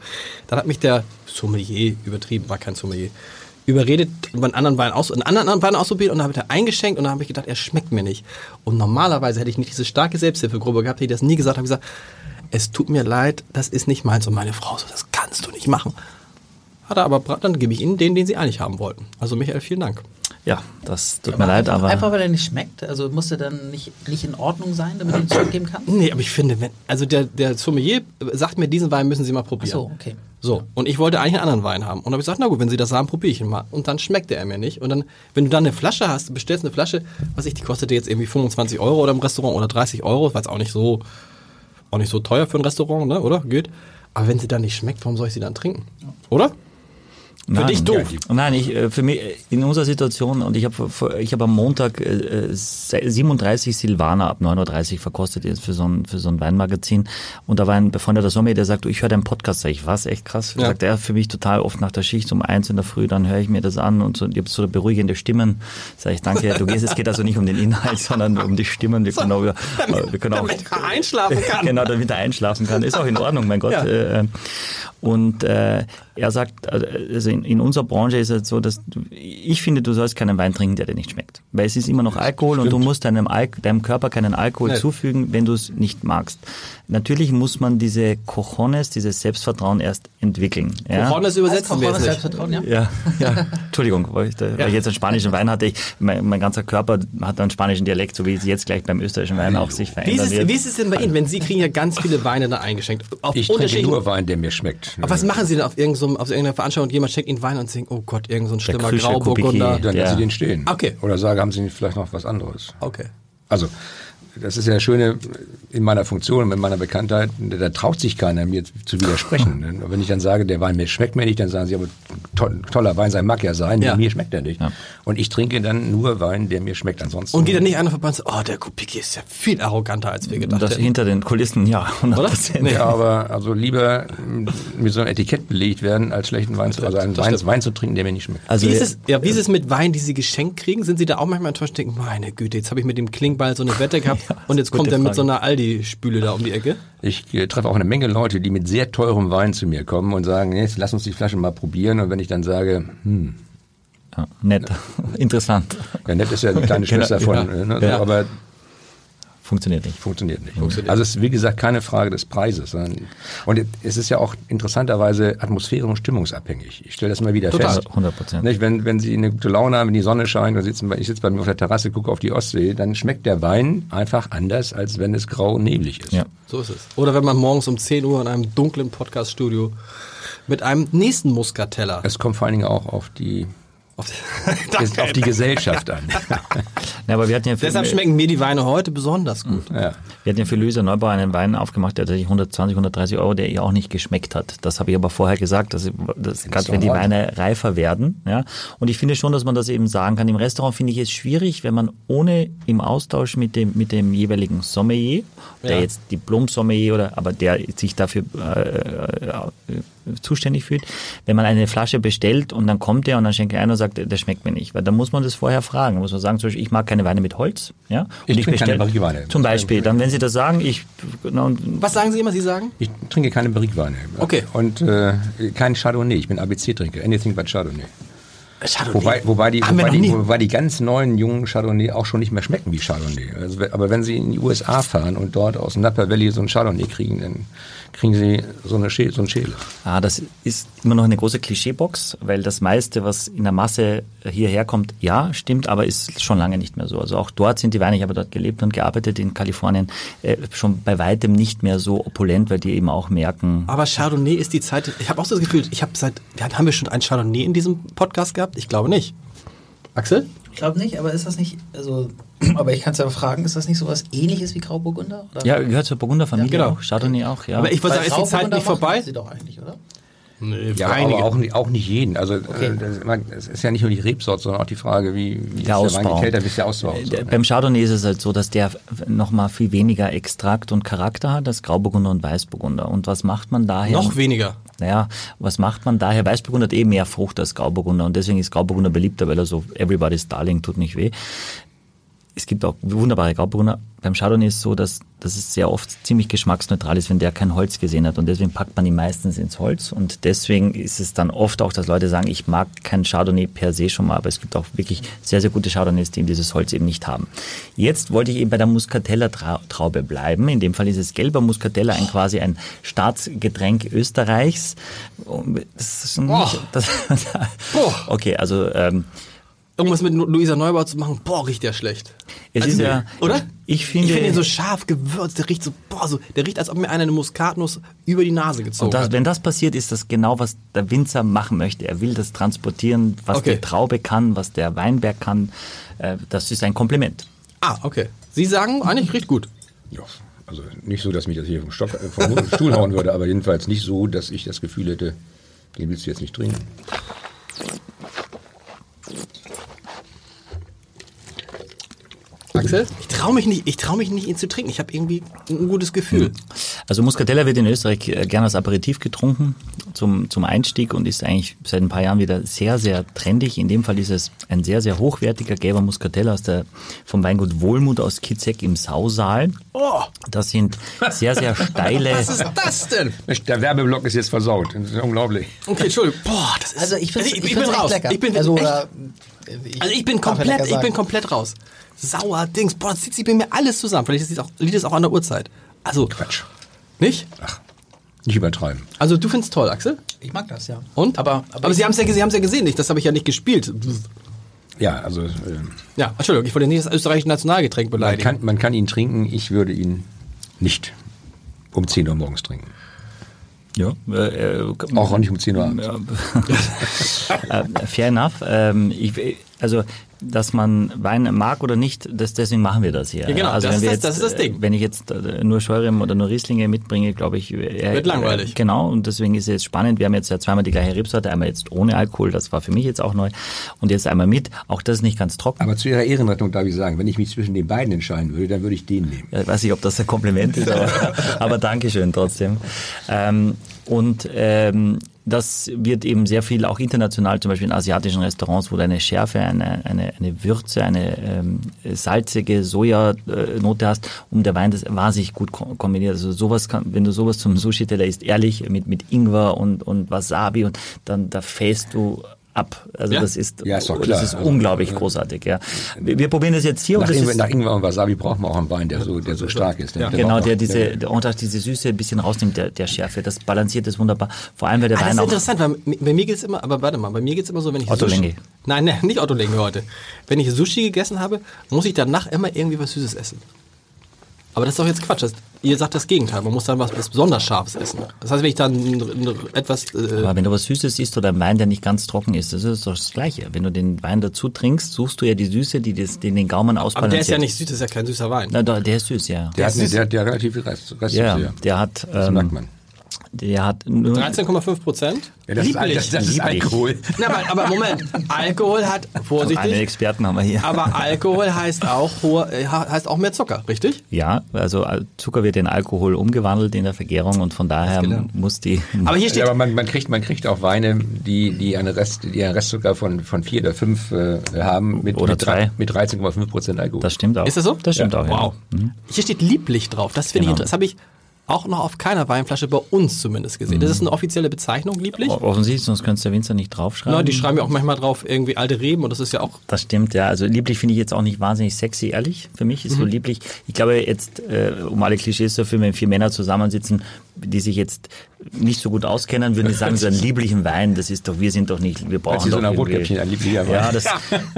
Dann hat mich der Sommelier übertrieben, war kein Sommelier, überredet, einen anderen Wein aus, einen anderen Wein ausprobiert und dann habe ich da eingeschenkt und dann habe ich gedacht, er schmeckt mir nicht. Und normalerweise hätte ich nicht diese starke Selbsthilfegruppe gehabt, die das nie gesagt habe, gesagt, es tut mir leid, das ist nicht meins. Und meine Frau so, das kannst du nicht machen. Hat er aber, dann gebe ich Ihnen den, den Sie eigentlich haben wollten. Also Michael, vielen Dank. Ja, das tut mir leid, aber Einfach weil er nicht schmeckt. Also muss er dann nicht, nicht in Ordnung sein, damit du ihn zurückgeben kannst? Nee, aber ich finde, wenn, also der, der Sommelier sagt mir, diesen Wein müssen Sie mal Ach probieren. so, okay. So, und ich wollte eigentlich einen anderen Wein haben. Und habe ich gesagt, na gut, wenn Sie das haben, probiere ich ihn mal. Und dann schmeckte er mir nicht. Und dann, wenn du dann eine Flasche hast, bestellst eine Flasche, was ich, die kostete jetzt irgendwie 25 Euro oder im Restaurant oder 30 Euro, war jetzt auch nicht so, auch nicht so teuer für ein Restaurant, ne, oder? Geht. Aber wenn sie dann nicht schmeckt, warum soll ich sie dann trinken? Oder? Für Nein. dich doof. Nein, ich, äh, für mich, äh, in unserer Situation, und ich habe ich hab am Montag äh, äh, 37 Silvaner ab 9.30 Uhr verkostet jetzt für so ein, für so ein Weinmagazin. Und da war ein befreundeter Sommelier, der sagt, du, ich höre deinen Podcast. Sag ich, was? Echt krass? Ja. Sagt er für mich total oft nach der Schicht um eins in der Früh, dann höre ich mir das an und so, ich habe so beruhigende Stimmen. Sag ich, danke, du gehst, es geht also nicht um den Inhalt, sondern um die Stimmen. Wir können auch, äh, wir können auch Damit er einschlafen kann. genau, damit er einschlafen kann. Ist auch in Ordnung, mein Gott. Ja. Und äh, er sagt, also in, in unserer Branche ist es so, dass du, ich finde, du sollst keinen Wein trinken, der dir nicht schmeckt. Weil es ist immer noch Alkohol und du musst deinem, Al deinem Körper keinen Alkohol Nee. zufügen, wenn du es nicht magst. Natürlich muss man diese Cojones, dieses Selbstvertrauen erst entwickeln. Ja? Cojones jetzt nicht. Selbstvertrauen, ja? Ja, ja. Entschuldigung, weil ich, da, weil ich jetzt einen spanischen Wein hatte. Ich, mein, mein ganzer Körper hat einen spanischen Dialekt, so wie es jetzt gleich beim österreichischen Wein auch sich Wie ist, es, wird. wie ist es denn bei Ihnen, wenn Sie kriegen ja ganz viele Weine da eingeschenkt? Auf Ich trinke unterschiedlichen- nur Wein, der mir schmeckt. Aber was machen Sie denn auf, irgendeinem, auf irgendeiner Veranstaltung und jemand schenkt Ihnen Wein und denken, oh Gott, irgend so ein schlimmer Grauburgunder. Dann Ja. lassen Sie den stehen. Okay. Oder sage, haben Sie vielleicht noch was anderes? Okay. Also, das ist ja das Schöne in meiner Funktion, mit meiner Bekanntheit, da, traut sich keiner, mir zu widersprechen. Denn Wenn ich dann sage, der Wein mir schmeckt mir nicht, dann sagen sie, aber to toller Wein sein mag ja sein, Ja. mir schmeckt er nicht. Ja. Und ich trinke dann nur Wein, der mir schmeckt. Ansonsten. Und geht dann nicht einer vorbei und sagt, oh, der Kubicki ist ja viel arroganter, als wir gedacht das hätten. hinter den Kulissen, ja, 100 Oder? Prozent. Nee. Ja, aber also lieber mm, mit so einem Etikett belegt werden, als schlechten Wein zu, also einen Wein. Wein zu trinken, der mir nicht schmeckt. Also Wie ist, es, ja, wie ist es mit Wein, die Sie geschenkt kriegen? Sind Sie da auch manchmal enttäuscht und denken, meine Güte, jetzt habe ich mit dem Klingball so eine Wette gehabt und jetzt kommt er mit so einer Aldi-Spüle da um die Ecke? Ich äh, treffe auch eine Menge Leute, die mit sehr teurem Wein zu mir kommen und sagen, jetzt lass uns die Flasche mal probieren. Und wenn ich dann sage, hm, ja, nett, interessant, ja, nett ist ja die kleine Schwester von, ja. äh, ne, so, Ja. aber funktioniert nicht. funktioniert nicht. Funktioniert Also es ist wie gesagt keine Frage des Preises. sondern- Und es ist ja auch interessanterweise atmosphäre- und stimmungsabhängig. Ich stelle das immer wieder Total. fest. 100 Prozent. Wenn, wenn Sie eine gute Laune haben, wenn die Sonne scheint, und sitzen, ich sitze bei mir auf der Terrasse, gucke auf die Ostsee, dann schmeckt der Wein einfach anders, als wenn es grau und neblig ist. Ja. So ist es. Oder wenn man morgens um 10 Uhr in einem dunklen Podcast-Studio mit einem nächsten Muskateller Es kommt vor allen Dingen auch auf die, auf, ist auf die Gesellschaft an. Ja, aber wir hatten ja für, Deshalb schmecken mir die Weine heute besonders gut. ja. wir hatten ja für Luisa Neubauer einen Wein aufgemacht, der tatsächlich 120, 130 Euro, der ihr auch nicht geschmeckt hat. Das habe ich aber vorher gesagt, dass, ich- dass gerade wenn die. Weine reifer werden, ja. Und ich finde schon, dass man das eben sagen kann. Im Restaurant finde ich es schwierig, wenn man ohne im Austausch mit dem, mit dem jeweiligen Sommelier, der Ja. jetzt Diplom-Sommelier oder, aber der sich dafür äh, äh, zuständig fühlt, wenn man eine Flasche bestellt und dann kommt der und dann schenkt er ein und sagt, der schmeckt mir nicht. Weil dann muss man das vorher fragen. Muss man sagen, zum Beispiel, ich mag keine Weine mit Holz, ja. Und Ich trinke keine bestell- Barrique-Weine. Zum Beispiel. Dann, wenn Sie das sagen, ich, na, und Was sagen Sie immer? Sie sagen? Ich trinke keine Barrique-Weine. Okay. Und äh, kein Chardonnay. Ich bin ABC-Trinker. Anything but Chardonnay. Chardonnay. Wobei, wobei, die, wobei, die, wobei die ganz neuen jungen Chardonnay auch schon nicht mehr schmecken wie Chardonnay. Also, aber wenn Sie in die USA fahren und dort aus dem Napa Valley so ein Chardonnay kriegen, dann kriegen Sie so, eine Schä so einen Schäler. Ah, das ist immer noch eine große Klischeebox, weil das meiste, was in der Masse hierher kommt, ja, stimmt, aber ist schon lange nicht mehr so. Also auch dort sind die Weine, ich habe dort gelebt und gearbeitet in Kalifornien, äh, schon bei weitem nicht mehr so opulent, weil die eben auch merken, Aber Chardonnay ist die Zeit. Ich habe auch so das Gefühl, ich habe seit. Haben wir schon ein Chardonnay in diesem Podcast gehabt? Ich glaube nicht. Axel? Ich glaube nicht, aber ist das nicht, also, aber ich kann es ja fragen, ist das nicht sowas ähnliches wie Grauburgunder? Oder? Ja, gehört zur Burgunderfamilie Ja, genau. auch, Chardonnay auch, ja. Aber ich würde sagen, ist die Zeit nicht vorbei? Sie doch eigentlich, oder? Nee, Ja, aber auch, nicht- auch nicht jeden. Also äh, man- es ist ja nicht nur die Rebsorte, sondern auch die Frage, wie, wie ist Der der Wein Ausbau. gekältert, wie ist der Ausbau. Der- ne? Beim Chardonnay ist es halt so, dass der nochmal viel weniger Extrakt und Charakter hat als Grauburgunder und Weißburgunder. Und was macht man daher? Noch weniger. Naja, was macht man daher? Weißburgunder hat eh mehr Frucht als Grauburgunder und deswegen ist Grauburgunder beliebter, weil er so everybody's darling tut nicht weh. Es gibt auch wunderbare Grauburgunder. Beim Chardonnay ist es so, dass, dass es sehr oft ziemlich geschmacksneutral ist, wenn der kein Holz gesehen hat und deswegen packt man ihn meistens ins Holz und deswegen ist es dann oft auch, dass Leute sagen, ich mag kein Chardonnay per se schon mal, aber es gibt auch wirklich sehr, sehr gute Chardonnays, die dieses Holz eben nicht haben. Jetzt wollte ich eben bei der Muscatella-Traube bleiben. In dem Fall ist es gelber Muscatella, ein quasi ein Staatsgetränk Österreichs. Das ist schon Boah. das. Okay, also ähm, Irgendwas mit Luisa Neubauer zu machen, boah, riecht der schlecht. es Also, ist ja, Oder? Ich finde, ich finde ihn so scharf gewürzt, der riecht so, boah, so, der riecht, als ob mir einer eine Muskatnuss über die Nase gezogen Und das, hat. wenn das passiert, ist das genau, was der Winzer machen möchte. Er will das transportieren, was Okay. die Traube kann, was der Weinberg kann. Äh, Das ist ein Kompliment. Ah, okay. Sie sagen, eigentlich riecht gut. Ja, also nicht so, dass mich das hier vom, Stock, äh, vom Stuhl hauen würde, aber jedenfalls nicht so, dass ich das Gefühl hätte, den willst du jetzt nicht trinken. Axel? Ich traue mich nicht, ich traue mich nicht, ihn zu trinken. Ich habe irgendwie ein gutes Gefühl. Also Muscatella wird in Österreich äh, gerne als Aperitif getrunken zum, zum Einstieg und ist eigentlich seit ein paar Jahren wieder sehr, sehr trendig. In dem Fall ist es ein sehr, sehr hochwertiger gelber Muscatella aus der, vom Weingut Wohlmut aus Kitzek im Sausaal. Oh, Das sind sehr, sehr steile... was ist das denn? Mensch, Der Werbeblock ist jetzt versaut. Das ist unglaublich. Okay, Entschuldigung. Boah, das ist. Also ich, find's, ich, ich, ich, find's bin echt raus. lecker. Ich bin also, echt, äh, also ich bin komplett, ich bin komplett raus. Sauer Dings. Boah, das zieht sich bei mir alles zusammen. Vielleicht liegt es auch, liegt es auch an der Uhrzeit. Also Quatsch. nicht? Nicht übertreiben. Also du findest toll, Axel? Ich mag das, ja. Und? Aber, aber Sie haben es ja, Sie ja gesehen, nicht? Das habe ich ja nicht gespielt. Ja, also äh, Ja, Entschuldigung, ich wollte nicht das österreichische Nationalgetränk man, beleidigen. kann, man kann ihn trinken, ich würde ihn nicht um 10 Uhr morgens trinken. Ja, äh, Auch nicht um 10 Uhr abends. äh, fair enough. Ähm, ich, also, dass man Wein mag oder nicht, das, deswegen machen wir das hier. Ja, genau, also, das wenn ist wir das- jetzt, das ist das Ding. äh, Wenn ich jetzt äh, nur Scheurem oder nur Rieslinge mitbringe, glaube ich, äh, Wird langweilig. Äh, genau, und deswegen ist es jetzt spannend. Wir haben jetzt ja zweimal die gleiche Rebsorte, einmal jetzt ohne Alkohol, das war für mich jetzt auch neu, und jetzt einmal mit. Auch das ist nicht ganz trocken. Aber zu Ihrer Ehrenrettung darf ich sagen, wenn ich mich zwischen den beiden entscheiden würde, dann würde ich den nehmen. Ja, Ich weiß nicht, ob das ein Kompliment ist, aber, aber Dankeschön trotzdem. Ähm, und ähm, das wird eben sehr viel auch international, zum Beispiel in asiatischen Restaurants, wo du eine Schärfe, eine, eine, eine Würze, eine ähm, salzige Sojanote hast, um der Wein das wahnsinnig gut ko- kombiniert. Also sowas kann, wenn du sowas zum Sushi-Teller isst, ehrlich, mit, mit Ingwer und, und Wasabi und dann da fällst du ab. Also Ja? das ist, Ja, ist klar. das ist Also, unglaublich großartig. Ja. Wir, wir probieren das jetzt hier Nach, und das Ingwer, ist, nach Ingwer und Wasabi braucht man auch einen Wein, der so, der so stark ist. Ja. Genau, der diese, der, auch diese Süße ein bisschen rausnimmt, der, der Schärfe. Das balanciert es wunderbar. Vor allem, weil der Ah, das Wein ist auch. interessant, weil bei mir geht's immer, aber warte mal, bei mir geht's immer so, wenn ich Otto Sushi. Nein, nein, nicht Otto heute. Wenn ich Sushi gegessen habe, muss ich danach immer irgendwie was Süßes essen. Aber das ist doch jetzt Quatsch. Das, ihr sagt das Gegenteil. Man muss dann was, was besonders Scharfes essen. Das heißt, wenn ich dann etwas. Äh, Aber wenn du was Süßes isst oder ein Wein, der nicht ganz trocken ist, das ist doch das Gleiche. Wenn du den Wein dazu trinkst, suchst du ja die Süße, die das, die den Gaumen aber ausbalanciert. der ist ja nicht süß, das ist ja kein süßer Wein. Na, der ist süß, ja. Der hat, Der ist der, hat- der hat relativ viel Rest, Rest Ja, ja. der hat, Das merkt ähm, man. Der hat nur, 13,5 Prozent. Ja, das, ist, das, das ist Alkohol. Na, aber, aber Moment, Alkohol hat, vorsichtig, Experten haben wir hier. aber Alkohol heißt auch, hoher, äh, heißt auch mehr Zucker, richtig? ja, also Al- Zucker wird in Alkohol umgewandelt in der Vergärung und von daher gelernt. muss die, Aber hier steht, Ja, aber man, man, kriegt, man kriegt auch Weine, die, die, eine Rest, die einen Restzucker von, von 4 oder 5 äh, haben, mit, Oder mit, drei. mit 13,5 Prozent Alkohol. das stimmt auch. Ist das so? Das stimmt Ja. auch, ja. wow. Hier steht lieblich drauf. Das finde Genau. ich interessant. Das habe ich auch noch auf keiner Weinflasche bei uns zumindest gesehen. Das ist eine offizielle Bezeichnung, lieblich. Offensichtlich, sonst könnte der Winzer nicht draufschreiben. Na, die schreiben ja auch manchmal drauf irgendwie alte Reben und das ist ja auch. Das stimmt, ja. Also lieblich finde ich jetzt auch nicht wahnsinnig sexy, ehrlich. Für mich ist Mhm. so lieblich. Ich glaube jetzt, äh, um alle Klischees zu erfüllen, wenn vier Männer zusammensitzen, die sich jetzt nicht so gut auskennen, würden die sagen, so einen lieblichen Wein, das ist doch, wir sind doch nicht, wir brauchen Sie so doch ein irgendwie- Rotkäppchen, ein lieblicher Wein. Ja, das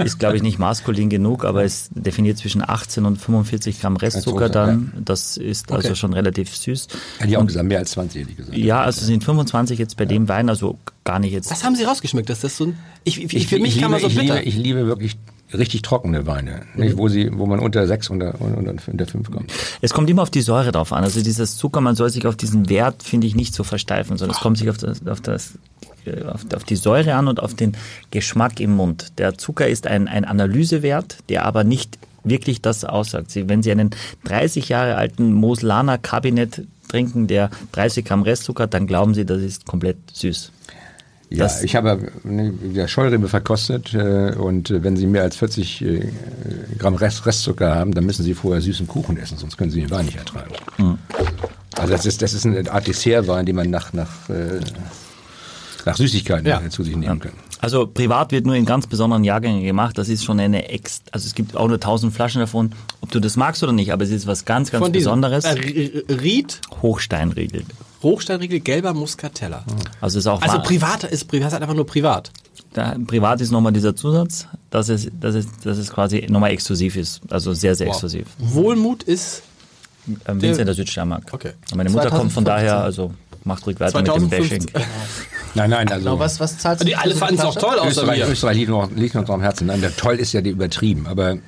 ist, glaube ich, nicht maskulin genug, aber es definiert zwischen 18 und 45 Gramm Restzucker dann. Das ist also schon relativ süß. Hätte ich auch gesagt, mehr als 20 hätte ich gesagt. Ja, also sind 25 jetzt bei dem Wein, also gar nicht jetzt. Was haben Sie rausgeschmeckt? Dass das so ein, ich, ich, Ich, für mich ich, kann liebe, man so ich, bitter. liebe, ich liebe wirklich richtig trockene Weine, nicht, wo sie, wo man unter sechs unter, unter, unter fünf kommt. Es kommt immer auf die Säure drauf an. Also dieses Zucker, man soll sich auf diesen Wert, finde ich, nicht so versteifen, sondern es kommt sich auf das, auf das äh, auf, die Säure an und auf den Geschmack im Mund. Der Zucker ist ein, ein Analysewert, der aber nicht wirklich das aussagt. Sie, wenn Sie einen 30 Jahre alten Moslaner Kabinett trinken, der 30 Gramm Restzucker hat, dann glauben Sie, das ist komplett süß. Ja, Das- ich habe ne, Scheurebe verkostet äh, und äh, wenn Sie mehr als 40 äh, Gramm Rest, Restzucker haben, dann müssen Sie vorher süßen Kuchen essen, sonst können Sie den Wein nicht ertragen. Also das ist, das ist eine Art Dessertwein, den man nach, nach, äh, nach Süßigkeiten Ja. äh, zu sich nehmen kann. Also privat wird nur in ganz besonderen Jahrgängen gemacht. Das ist schon eine Ex, also es gibt auch nur 1000 Flaschen davon, ob du das magst oder nicht, aber es ist was ganz, ganz Von Besonderes. Äh, Ried, Hochsteinriegel. Hochsteinriegel, gelber Muscatella. Also ist auch Also wa- privat ist privat ist einfach nur privat. da, privat ist nochmal dieser Zusatz, dass es, dass es, dass es quasi nochmal exklusiv ist. Also sehr, sehr exklusiv. Wohlmut ist Ähm, Winzer in der Südsteiermark. Okay. Meine Mutter kommt von 2015. daher, also macht ruhig weiter mit dem 2015. Bashing. Nein, nein, also Genau, was, was zahlst du? Die alle fanden es auch Flasche? toll außer Österreich, mir. Österreich liegt, noch, liegt uns am Herzen. Nein, der toll ist ja die übertrieben, aber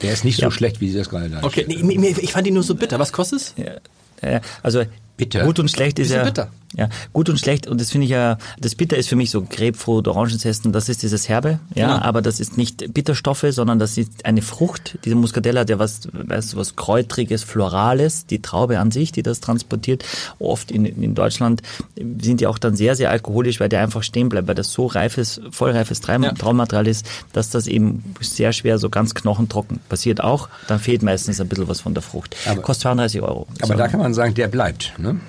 der ist nicht so schlecht, wie Sie das gerade da Okay, nee, mir- mir- ich fand die nur so bitter. Was kostet es? Ja, ja, also Bitter. gut und schlecht ist ja bitter. Ja gut und schlecht und das finde ich ja das Bitter ist für mich so Grapefruit, Orangenzesten, das ist dieses herbe, ja, Genau. aber das ist nicht Bitterstoffe, sondern das ist eine Frucht. Diese Muscatella hat ja was, weißt du, was kräutriges, florales, die Traube an sich, die das transportiert. Oft in, in Deutschland sind die auch dann sehr sehr alkoholisch, weil der einfach stehen bleibt, weil das so reifes, vollreifes Traum, Ja. Traumaterial ist, dass das eben sehr schwer so ganz knochentrocken passiert auch. Dann fehlt meistens ein bisschen was von der Frucht. Aber- Kostet 32 Euro. Aber So. da kann man sagen, der bleibt. Ne?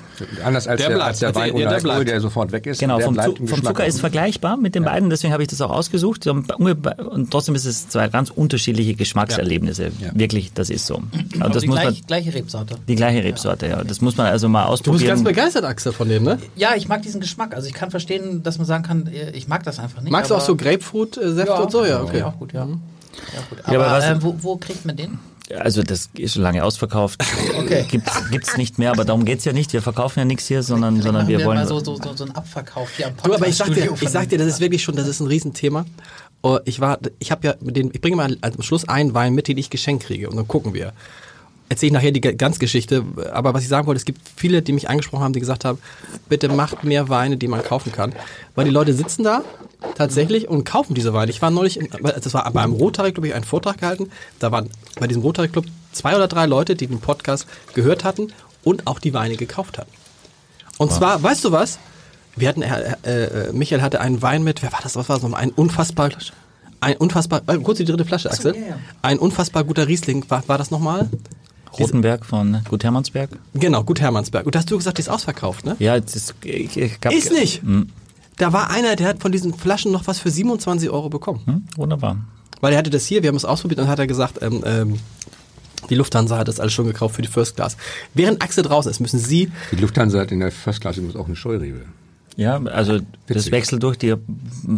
Anders als Der der, als der Wein ja, ohne der Alkohol, der sofort weg ist. Genau, der vom, bleibt Zu im vom Zucker ist vergleichbar mit den beiden, deswegen habe ich das auch ausgesucht. Und trotzdem ist es zwei ganz unterschiedliche Geschmackserlebnisse. Wirklich, das ist so. Also Aber das die muss man, gleich, gleiche Rebsorte. die gleiche Rebsorte, ja. Das muss man also mal Du bist ausprobieren. ganz begeistert, Axel, von dem, ne? Ja, ich mag diesen Geschmack. Also ich kann verstehen, dass man sagen kann, äh, ich mag das einfach nicht. Magst du auch so Grapefruit-Säfte und so? Ja, okay. Ja, auch gut, ja. ja gut. Ja, aber Aber, was- äh, wo, wo kriegt man den? Also das ist schon lange ausverkauft. Okay. Gibt es nicht mehr, aber darum geht's ja nicht. Wir verkaufen ja nichts hier, sondern, sondern Machen wir wollen... mal so, so, so, einen Abverkauf hier am Du, aber ich sag dir, ich sag dir, das ist wirklich schon, das ist ein Riesenthema. Oh, Ich war, ich habe ja mit den, ich bringe mal am Schluss einen Wein mit, den ich geschenkt kriege und dann gucken wir. Erzähle ich nachher die ganze Geschichte, aber was ich sagen wollte, es gibt viele, die mich angesprochen haben, die gesagt haben, bitte macht mehr Weine, die man kaufen kann. Weil die Leute sitzen da tatsächlich und kaufen diese Weine. Ich war neulich, in, das war bei einem Rotary Club, ich einen Vortrag gehalten, da waren bei diesem Rotary Club zwei oder drei Leute, die den Podcast gehört hatten und auch die Weine gekauft hatten. Und zwar, weißt du was? Wir hatten, äh, äh, Michael hatte einen Wein mit, wer war das, was war das nochmal? Ein unfassbar, ein unfassbar, äh, kurz die dritte Flasche, Axel. Ein unfassbar guter Riesling, war, war das nochmal? Rotenberg von Gut Hermannsberg. Genau, Gut Hermannsberg. Und da hast du gesagt, die ist ausverkauft, ne? Ja, es ist, ich, ich hab, Ist nicht! Da war einer, der hat von diesen Flaschen noch was für 27 Euro bekommen. Hm, wunderbar. Weil er hatte das hier, wir haben es ausprobiert und hat er gesagt, ähm, ähm, die Lufthansa hat das alles schon gekauft für die First Class. Während Axel draußen ist, müssen Sie, Die Lufthansa hat in der First Class übrigens auch eine Scheurebe. Ja, also das Witzig. wechselt durch, die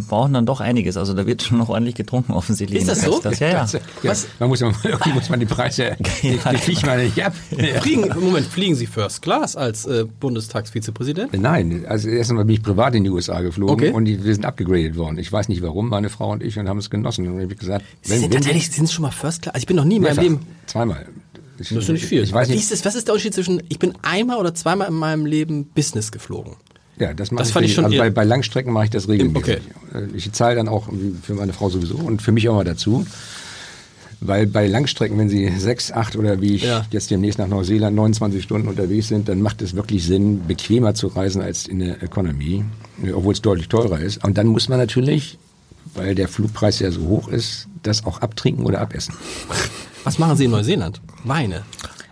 brauchen dann doch einiges. Also da wird schon noch ordentlich getrunken offensichtlich. Ist das so? Class. Ja, ja. Ja, man muss ja mal, irgendwie muss man die Preise, die, die kriegt man nicht ab. fliegen, Moment, fliegen Sie First Class als äh, Bundestagsvizepräsident? Nein, also erst einmal bin ich privat in die USA geflogen Okay. und die, wir sind abgegradet worden. Ich weiß nicht warum, meine Frau und ich und haben es genossen. Und ich habe gesagt, Sie sind tatsächlich, Sie sind schon mal First Class? Also ich bin noch nie in meinem Leben... zweimal. Ich, Das ist nicht viel. Ich weiß nicht. ist das, was ist der Unterschied zwischen, ich bin einmal oder zweimal in meinem Leben Business geflogen? Ja, das, mache Das ich, fand ich schon also bei, bei Langstrecken mache ich das regelmäßig. Okay. Äh, Ich zahle dann auch für meine Frau sowieso und für mich auch mal dazu. Weil bei Langstrecken, wenn Sie sechs, acht oder wie ich Ja. jetzt demnächst nach Neuseeland 29 Stunden unterwegs sind, dann macht es wirklich Sinn, bequemer zu reisen als in der Economy, äh, obwohl es deutlich teurer ist. Und dann muss man natürlich, weil der Flugpreis ja so hoch ist, das auch abtrinken oder abessen. Was machen Sie in Neuseeland? Weine.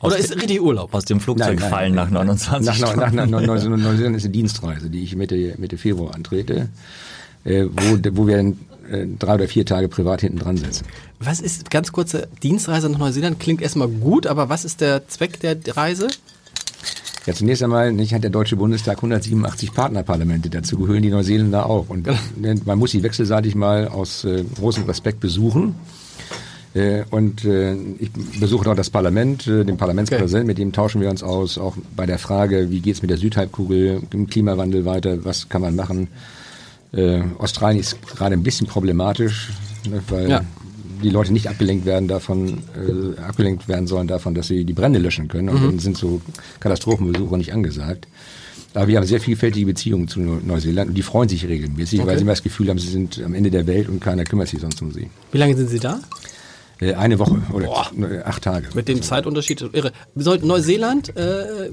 Oder ist richtig Urlaub? Aus dem Flugzeug Nein, nein. fallen nach 29 Nach, nach, Stunden. nach, nach Neuseeland, Neuseeland ist eine Dienstreise, die ich Mitte, Mitte Februar antrete, äh, wo, wo wir dann äh, drei oder vier Tage privat hinten dran sitzen. Was ist, ganz kurze Dienstreise nach Neuseeland klingt erstmal gut, aber was ist der Zweck der Reise? Ja, zunächst einmal nicht, hat der Deutsche Bundestag 187 Partnerparlamente, dazu gehören die Neuseeländer auch. Und man muss sie wechselseitig mal aus äh, großem Respekt besuchen. Äh, und äh, ich besuche dort das Parlament, äh, den Parlamentspräsidenten, mit dem tauschen wir uns aus, auch bei der Frage, wie geht's mit der Südhalbkugel, im Klimawandel weiter, was kann man machen. Australien ist gerade ein bisschen problematisch, ne, weil Ja. die Leute nicht abgelenkt werden davon, äh, abgelenkt werden sollen davon, dass sie die Brände löschen können. Und dann sind so Katastrophenbesuche nicht angesagt. Aber wir haben sehr vielfältige Beziehungen zu Neu- Neuseeland und die freuen sich regelmäßig, weil Okay. sie immer das Gefühl haben, sie sind am Ende der Welt und keiner kümmert sich sonst um sie. Wie lange sind Sie da? Äh, eine Woche oder äh, acht Tage. Mit dem Zeitunterschied irre. Neuseeland, äh,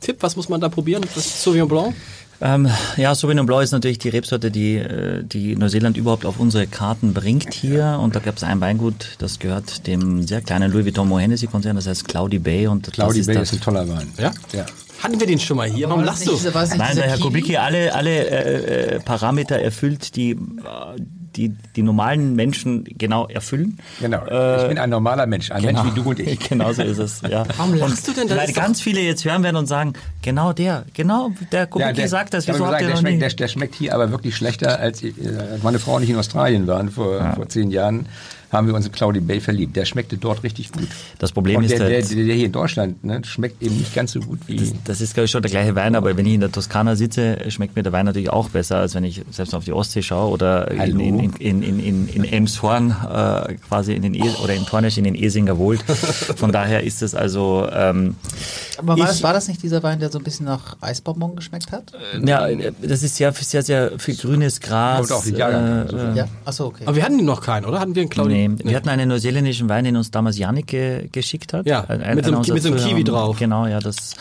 Tipp, was muss man da probieren? Das Sauvignon Blanc? Ähm, ja, Sauvignon Blanc ist natürlich die Rebsorte, die, äh, die Neuseeland überhaupt auf unsere Karten bringt hier. Und da gab es ein Weingut, das gehört dem sehr kleinen Louis Vuitton Moët Hennessy Konzern, das heißt Cloudy Bay. Und Cloudy das Bay das, ist ein toller Wein. Ja? Ja. Hatten wir den schon mal hier? Warum lachst du? diese- Nein, Herr? Kubicki alle, alle äh, äh, Parameter erfüllt, die, äh, die die normalen Menschen genau erfüllen. Genau. Äh, ich bin ein normaler Mensch, ein Mensch wie du und ich. Genau so ist es. Ja. Warum lachst du denn? Das Weil ganz viele jetzt hören werden und sagen, genau der, genau der Kubicki der, sagt das. ich habe Wieso habt gesagt, ihr der, noch schmeckt, nie? der, der schmeckt hier aber wirklich schlechter, als ich, äh, als meine Frau und ich in Australien waren vor, vor zehn Jahren. Haben wir uns in Cloudy Bay verliebt. Der schmeckte dort richtig gut. Das Problem und ist der, der, halt- der hier in Deutschland ne, schmeckt eben nicht ganz so gut wie. Das, das ist, glaube ich, schon der gleiche Wein, aber wenn ich in der Toskana sitze, schmeckt mir der Wein natürlich auch besser, als wenn ich selbst auf die Ostsee schaue oder in, Hallo? in, in, in, in, in Elmshorn, äh, quasi in den e oder in Tornisch in den Esinger Wold. Von daher ist es also, ähm, Aber war, Ich- das, war das nicht dieser Wein, der so ein bisschen nach Eisbonbon geschmeckt hat? ja, das ist sehr, sehr, sehr viel grünes Gras. Kommt auch die Jahrgang, äh, Ja, achso, okay. Aber wir hatten noch keinen, oder? Hatten wir einen Claudia? Nee, wir hatten einen neuseeländischen Wein, den uns damals Janik ge geschickt hat. Ja, Ein- mit so einem- mit so einem. Kiwi drauf. Genau, ja, das.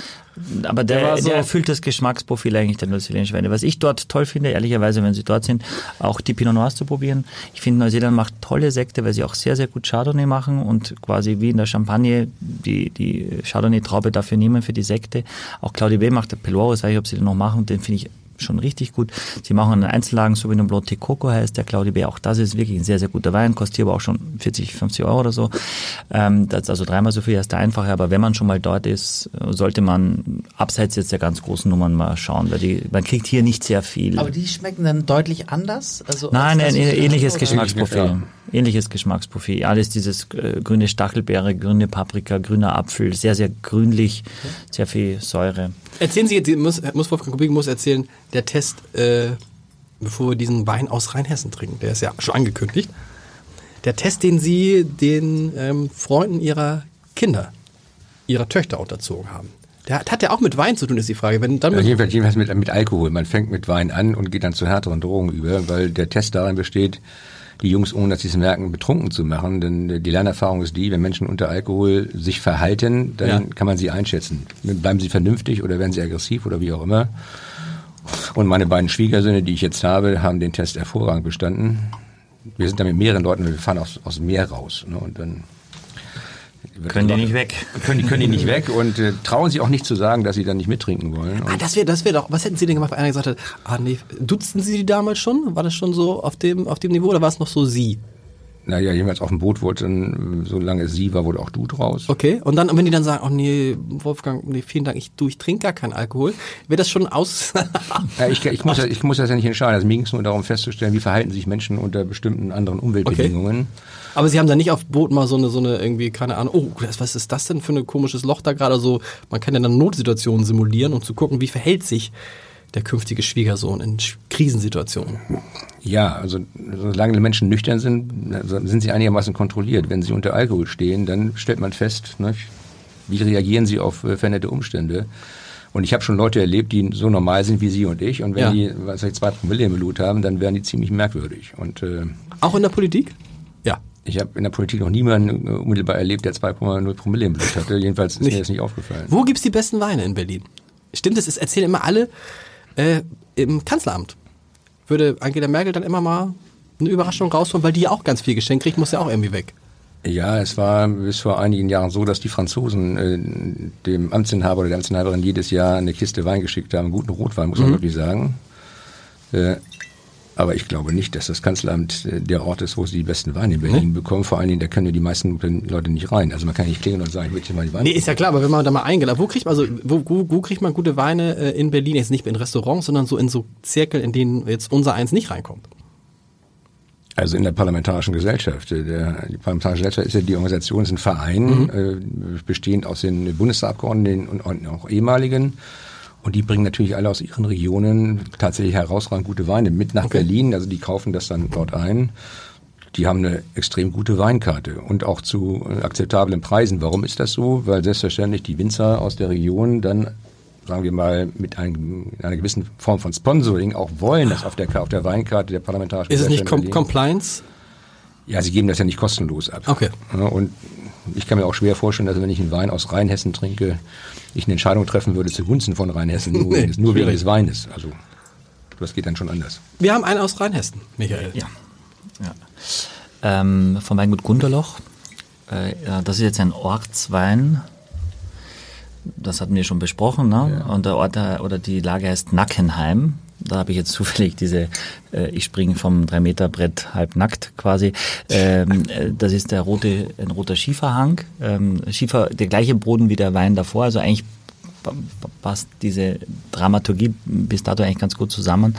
Aber der, Der war der, so- erfüllt das Geschmacksprofil eigentlich der neuseeländischen Weine. Was ich dort toll finde, ehrlicherweise, wenn Sie dort sind, auch die Pinot Noirs zu probieren. Ich finde, Neuseeland macht tolle Sekte, weil sie auch sehr, sehr gut Chardonnay machen und quasi wie in der Champagne die, die Chardonnay-Traube dafür nehmen für die Sekte. Auch Claudie B macht der Pelot, ich weiß nicht, ob sie den noch machen, den finde ich schon richtig gut. Sie machen einen Einzellagen, Sauvignon Blanc Tecoco heißt der Claudie B. Auch das ist wirklich ein sehr, sehr guter Wein, kostet hier aber auch schon 40, 50 Euro oder so. Ähm, das ist also dreimal so viel als der einfache, aber wenn man schon mal dort ist, sollte man abseits jetzt der ganz großen Nummern mal schauen, weil die, man kriegt hier nicht sehr viel. Aber die schmecken dann deutlich anders? Also Nein, als ein ähnliches? Geschmacksprofil. Ähnliches Geschmacksprofil. Alles dieses äh, grüne Stachelbeere, grüne Paprika, grüner Apfel, sehr, sehr grünlich, sehr viel Säure. Erzählen Sie jetzt, muss, muss Wolfgang Kubik muss erzählen, der Test, äh, bevor wir diesen Wein aus Rheinhessen trinken, der ist ja schon angekündigt. Der Test, den Sie den ähm, Freunden Ihrer Kinder, Ihrer Töchter unterzogen haben. Der hat, hat ja auch mit Wein zu tun, ist die Frage. Wenn dann Ja, mit, jedenfalls, jedenfalls mit, mit Alkohol. Man fängt mit Wein an und geht dann zu härteren Drogen über, weil der Test darin besteht, die Jungs, ohne dass sie es merken, betrunken zu machen. Denn äh, die Lernerfahrung ist die, wenn Menschen unter Alkohol sich verhalten, dann Ja. kann man sie einschätzen. Bleiben sie vernünftig oder werden sie aggressiv oder wie auch immer. Und meine beiden Schwiegersöhne, die ich jetzt habe, haben den Test hervorragend bestanden. Wir sind da mit mehreren Leuten, wir fahren aus, aus dem Meer raus. Ne, und dann Können die nicht weg. Können, die- können die nicht weg und äh, trauen sich auch nicht zu sagen, dass sie dann nicht mittrinken wollen. ah, Und das wäre das wär doch, was hätten Sie denn gemacht, wenn einer gesagt hat, ah nee, dutzten Sie die damals schon? War das schon so auf dem, auf dem Niveau oder war es noch so Sie? Naja, jedenfalls auf dem Boot wurde dann, solange es sie war, wurde auch du draus. Okay, und dann, wenn die dann sagen, oh nee, Wolfgang, nee, vielen Dank, ich, du, ich trinke gar keinen Alkohol, wäre das schon aus... Ja, ich, ich, muss, ich muss das ja nicht entscheiden. Also mir ging es nur darum festzustellen, wie verhalten sich Menschen unter bestimmten anderen Umweltbedingungen. Aber Sie haben da nicht auf Boot mal so eine, so eine irgendwie, keine Ahnung, oh, was ist das denn für ein komisches Loch da gerade so? Man kann ja dann Notsituationen simulieren, um zu gucken, wie verhält sich der künftige Schwiegersohn in Krisensituationen. Ja, also solange die Menschen nüchtern sind, sind sie einigermaßen kontrolliert. Wenn sie unter Alkohol stehen, dann stellt man fest, ne, wie reagieren sie auf äh, veränderte Umstände. Und ich habe schon Leute erlebt, die so normal sind wie Sie und ich. Und wenn Ja. die, was weiß ich, zwei Promille im Blut haben, dann werden die ziemlich merkwürdig. Und äh, Auch in der Politik? Ich habe in der Politik noch niemanden äh, unmittelbar erlebt, der 2,0 Promille im Blut hatte. Jedenfalls ist Nicht. mir das nicht aufgefallen. Wo gibt's die besten Weine in Berlin? Stimmt es? Es erzählen immer alle äh, im Kanzleramt. Würde Angela Merkel dann immer mal eine Überraschung rausholen, weil die ja auch ganz viel geschenkt kriegt, muss ja auch irgendwie weg. Ja, es war bis vor einigen Jahren so, dass die Franzosen äh, dem Amtsinhaber oder der Amtsinhaberin jedes Jahr eine Kiste Wein geschickt haben, guten Rotwein, muss man wirklich sagen. Äh, Aber ich glaube nicht, dass das Kanzleramt äh, der Ort ist, wo sie die besten Weine in Berlin bekommen. Vor allen Dingen, da können ja die meisten Leute nicht rein. Also man kann nicht klingeln und sagen, ich möchte mal die Weine. Nee, ist ja klar, aber wenn man da mal eingeladen, wo kriegt man, also, wo, wo, wo kriegt man gute Weine äh, in Berlin? Jetzt nicht in Restaurants, sondern so in so Zirkel, in denen jetzt unser eins nicht reinkommt. Also in der Parlamentarischen Gesellschaft. Äh, Der, die Parlamentarische Gesellschaft ist ja die Organisation, ist ein Verein, Mhm. äh, bestehend aus den Bundestagsabgeordneten und, und auch ehemaligen. Und die bringen natürlich alle aus ihren Regionen tatsächlich herausragend gute Weine mit nach Berlin. Also die kaufen das dann dort ein. Die haben eine extrem gute Weinkarte und auch zu äh, akzeptablen Preisen. Warum ist das so? Weil selbstverständlich die Winzer aus der Region dann, sagen wir mal, mit einem, einer gewissen Form von Sponsoring auch wollen, dass auf der, auf der Weinkarte der Parlamentarischen Ist es nicht Com Compliance? Ja, sie geben das ja nicht kostenlos ab. Okay. Ja, und ich kann mir auch schwer vorstellen, dass wenn ich einen Wein aus Rheinhessen trinke, ich eine Entscheidung treffen würde zugunsten von Rheinhessen, nur, Nee, nur wegen des Weines. Also das geht dann schon anders. Wir haben einen aus Rheinhessen, Michael. Ja. ja. Ähm, vom Weingut Gunderloch. Äh, ja, das ist jetzt ein Ortswein. Das hatten wir schon besprochen. Ne? Und der Ort oder die Lage heißt Nackenheim. Da habe ich jetzt zufällig diese, äh, ich springe vom 3-Meter-Brett halb nackt quasi. Ähm, äh, das ist der rote, ein roter Schieferhang. Ähm, Schiefer, der gleiche Boden wie der Wein davor. Also eigentlich pa- pa- passt diese Dramaturgie bis dato eigentlich ganz gut zusammen.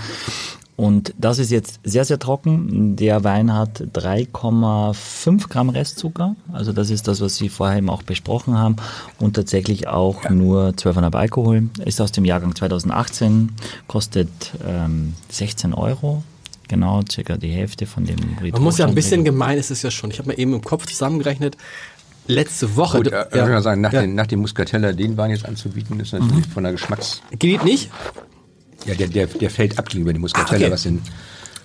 Und das ist jetzt sehr, sehr trocken. Der Wein hat 3,5 Gramm Restzucker. Also das ist das, was Sie vorher eben auch besprochen haben. Und tatsächlich auch nur 12,5 Alkohol. Ist aus dem Jahrgang 2018, kostet ähm, 16 Euro. Genau, circa die Hälfte von dem Man muss ja ein bisschen gemein ist es ja schon. Ich habe mir eben im Kopf zusammengerechnet, letzte Woche. Gut, ja, äh, ja. Ich sagen, nach, ja. den, nach dem Muscatella den Wein jetzt anzubieten, ist natürlich von der Geschmacks... Geht nicht? Ja, der, der, der fällt ab gegenüber dem Muscatella, Ah, okay. was den,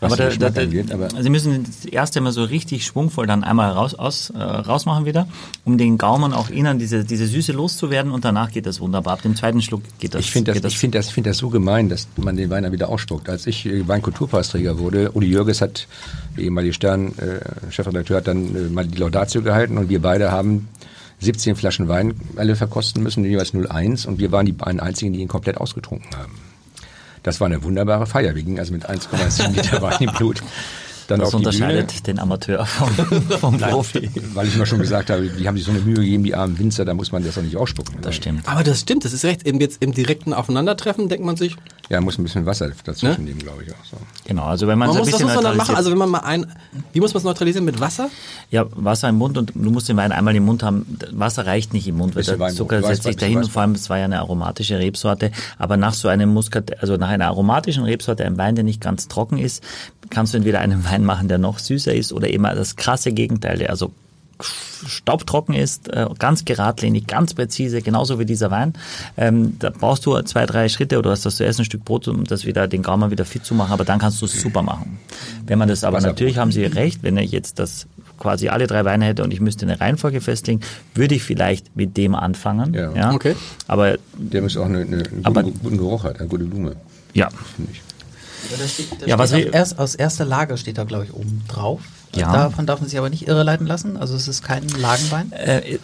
was Aber, da, da, angeht. Aber Sie müssen das erste Mal so richtig schwungvoll dann einmal raus, aus, äh, rausmachen wieder, um den Gaumen auch innen diese, diese Süße loszuwerden und danach geht das wunderbar. Ab dem zweiten Schluck geht das. Ich finde das, geht ich finde das, ich finde das so gemein, dass man den Wein dann wieder ausspuckt. Als ich äh, Weinkulturpreisträger wurde, Uli Jürges hat, der ehemalige Stern-Chefredakteur, hat dann äh, mal die Laudatio gehalten und wir beide haben 17 Flaschen Wein alle verkosten müssen, jeweils 0,1 und wir waren die beiden einzigen, die ihn komplett ausgetrunken haben. Das war eine wunderbare Feier. Wir gingen also mit 1,7 Liter Wein im Blut. Dann Das auf die Bühne. unterscheidet den Amateur vom, vom Profi. Weil ich immer schon gesagt habe, die haben sich so eine Mühe gegeben, die armen Winzer, da muss man das doch nicht ausspucken. Das stimmt. Aber das stimmt, das ist recht. Eben jetzt im direkten Aufeinandertreffen denkt man sich, Ja, muss ein bisschen Wasser dazwischen nehmen, glaube ich auch. So. Genau, also wenn man, man so ein muss, was bisschen muss man dann machen? Also wenn man mal ein, wie muss man es neutralisieren? Mit Wasser? Ja, Wasser im Mund und du musst den Wein einmal im Mund haben. Wasser reicht nicht im Mund, weil der Wein- Zucker Weiß- setzt sich Weiß- dahin und vor allem, es war ja eine aromatische Rebsorte. Aber nach so einem Muskat, also nach einer aromatischen Rebsorte, einem Wein, der nicht ganz trocken ist, kannst du entweder einen Wein machen, der noch süßer ist oder eben das krasse Gegenteil, der also staubtrocken ist, äh, ganz geradlinig, ganz präzise, genauso wie dieser Wein. Ähm, da brauchst du zwei, drei Schritte oder hast das zuerst ein Stück Brot, um das wieder, den Gaumen wieder fit zu machen, aber dann kannst du es super machen. Wenn man das aber Wasserbrot. natürlich haben Sie recht, wenn ich jetzt das quasi alle drei Weine hätte und ich müsste eine Reihenfolge festlegen, würde ich vielleicht mit dem anfangen. Ja. Okay. Aber Der muss auch eine, eine, einen Aber- guten Geruch hat, eine gute Blume, ja, finde ich. Ja, da steht, da Ja, was wir- erst, aus erster Lage steht da, glaube ich, oben drauf. Ja. Davon darf man sich aber nicht irreleiten lassen. Also es ist kein Lagenwein. äh,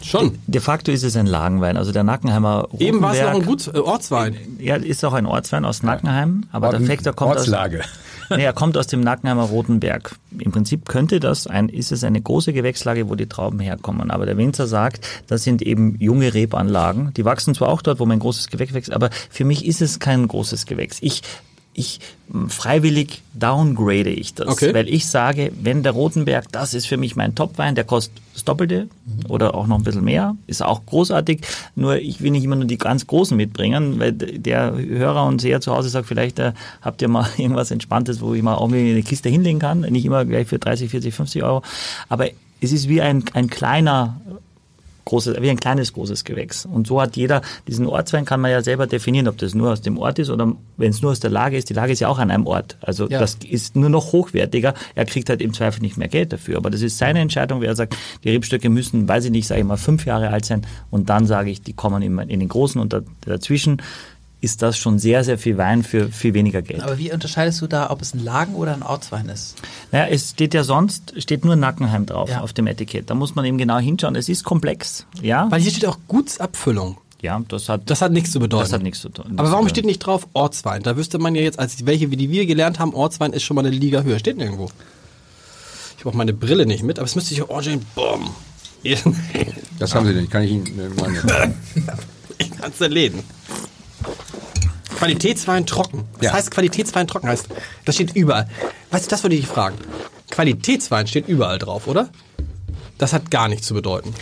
Schon. de facto ist es ein Lagenwein. Also der Nackenheimer Eben war es noch ein Rotenberg- gut äh, Ortswein. Ja, ist auch ein Ortswein aus Nackenheim, aber der Faktor kommt aus, Ortslage. Nee, er kommt aus dem Nackenheimer Rotenberg. Im Prinzip könnte das ein, ist es eine große Gewächslage, wo die Trauben herkommen. Aber der Winzer sagt, das sind eben junge Rebanlagen. Die wachsen zwar auch dort, wo man ein großes Gewächs wächst, aber für mich ist es kein großes Gewächs. Ich, ich freiwillig downgrade ich das, Okay. weil ich sage, wenn der Rotenberg, das ist für mich mein Topwein, der kostet das Doppelte oder auch noch ein bisschen mehr, ist auch großartig. Nur ich will nicht immer nur die ganz Großen mitbringen, weil der Hörer und Seher zu Hause sagt, vielleicht äh, habt ihr mal irgendwas Entspanntes, wo ich mal auch eine Kiste hinlegen kann, nicht immer gleich für 30, 40, 50 Euro. Aber es ist wie ein, ein kleiner großes, wie ein kleines großes Gewächs. Und so hat jeder, diesen Ortswein kann man ja selber definieren, ob das nur aus dem Ort ist oder wenn es nur aus der Lage ist. Die Lage ist ja auch an einem Ort. Also Ja. das ist nur noch hochwertiger. Er kriegt halt im Zweifel nicht mehr Geld dafür. Aber das ist seine Entscheidung, wer sagt, die Rebstöcke müssen, weiß ich nicht, sage ich mal, fünf Jahre alt sein. Und dann sage ich, die kommen immer in den großen und da, dazwischen ist das schon sehr, sehr viel Wein für viel weniger Geld. Aber wie unterscheidest du da, ob es ein Lagen- oder ein Ortswein ist? Naja, es steht ja sonst, steht nur Nackenheim drauf Ja. auf dem Etikett. Da muss man eben genau hinschauen. Es ist komplex, ja. Weil hier steht auch Gutsabfüllung. Ja, das hat, Das hat nichts zu bedeuten. Das hat nichts zu tun. Aber warum steht nicht drauf Ortswein? Da wüsste man ja jetzt, als welche, wie die wir gelernt haben, Ortswein ist schon mal eine Liga höher. Steht nirgendwo. Ich habe auch meine Brille nicht mit, aber es müsste ich auch Orange Boom. Das haben Sie nicht. Kann ich Ihnen meine, Ich kann's erledigen. Qualitätswein trocken. Das Ja. heißt Qualitätswein trocken heißt, das steht überall. Weißt du, das würde ich fragen. Qualitätswein steht überall drauf, oder? Das hat gar nichts zu bedeuten.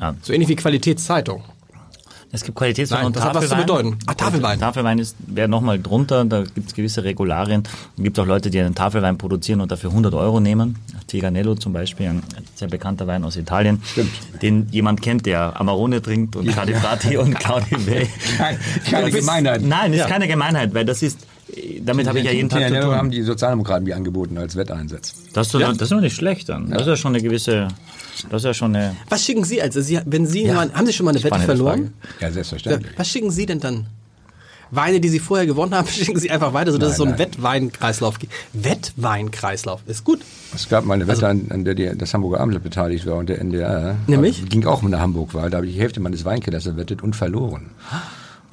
Ja. So ähnlich wie Qualitätszeitung. Es gibt Qualitätswein Nein, und das hat was zu Tafelwein. bedeuten. Ah, Tafelwein. Tafelwein ist wäre nochmal drunter, da gibt es gewisse Regularien. Es gibt auch Leute, die einen Tafelwein produzieren und dafür 100 Euro nehmen. Tiganello zum Beispiel, ein sehr bekannter Wein aus Italien, Stimmt. den jemand kennt, der Amarone trinkt und Cadifrati und Claudio Bay. Kein- keine Gemeinheit. Nein, ist Ja. keine Gemeinheit, weil das ist, damit habe ich ja jeden Tag zu Tignanello haben tun. die Sozialdemokraten mir angeboten als Wetteinsatz. Das ist, doch- das ist doch nicht schlecht dann. Das ist ja schon eine gewisse, das ist ja schon eine, Was schicken Sie also? Sie, wenn Sie mal, haben Sie schon mal eine Wette verloren? Ja, selbstverständlich. Was schicken Sie denn dann? Weine, die Sie vorher gewonnen haben, schicken Sie einfach weiter, sodass Nein, es so einen. Wettweinkreislauf gibt. Wettweinkreislauf ist gut. Es gab mal eine Wette, an, an der die, das Hamburger Abendblatt beteiligt war und der NDR. Nämlich? Ging auch um eine Hamburg-Wahl. Da habe ich die Hälfte meines Weinkellers erwettet und verloren.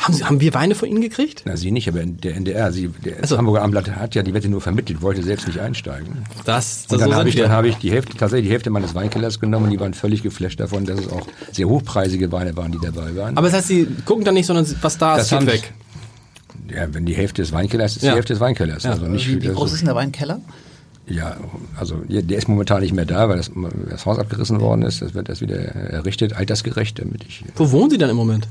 Haben, Sie, haben wir Weine von Ihnen gekriegt? Na, Sie nicht, aber der NDR. Sie, der das so. Hamburger Abendblatt hat ja die Wette nur vermittelt, wollte selbst nicht einsteigen. Das, Und so dann habe ich, dann habe ich die Hälfte, tatsächlich die Hälfte meines Weinkellers genommen und die waren völlig geflasht davon, dass es auch sehr hochpreisige Weine waren, die dabei waren. Aber das heißt, Sie gucken dann nicht, sondern was da ist, Das geht haben- weg. ja, wenn die Hälfte des Weinkellers ist, Ja. die Hälfte des Weinkellers. Ja. Also nicht Wie, wie also- groß ist denn der Weinkeller? Ja, also der ist momentan nicht mehr da, weil das, das Haus abgerissen worden ist. Das wird erst wieder errichtet, altersgerecht, damit ich. Wo wohnen Sie dann im Moment?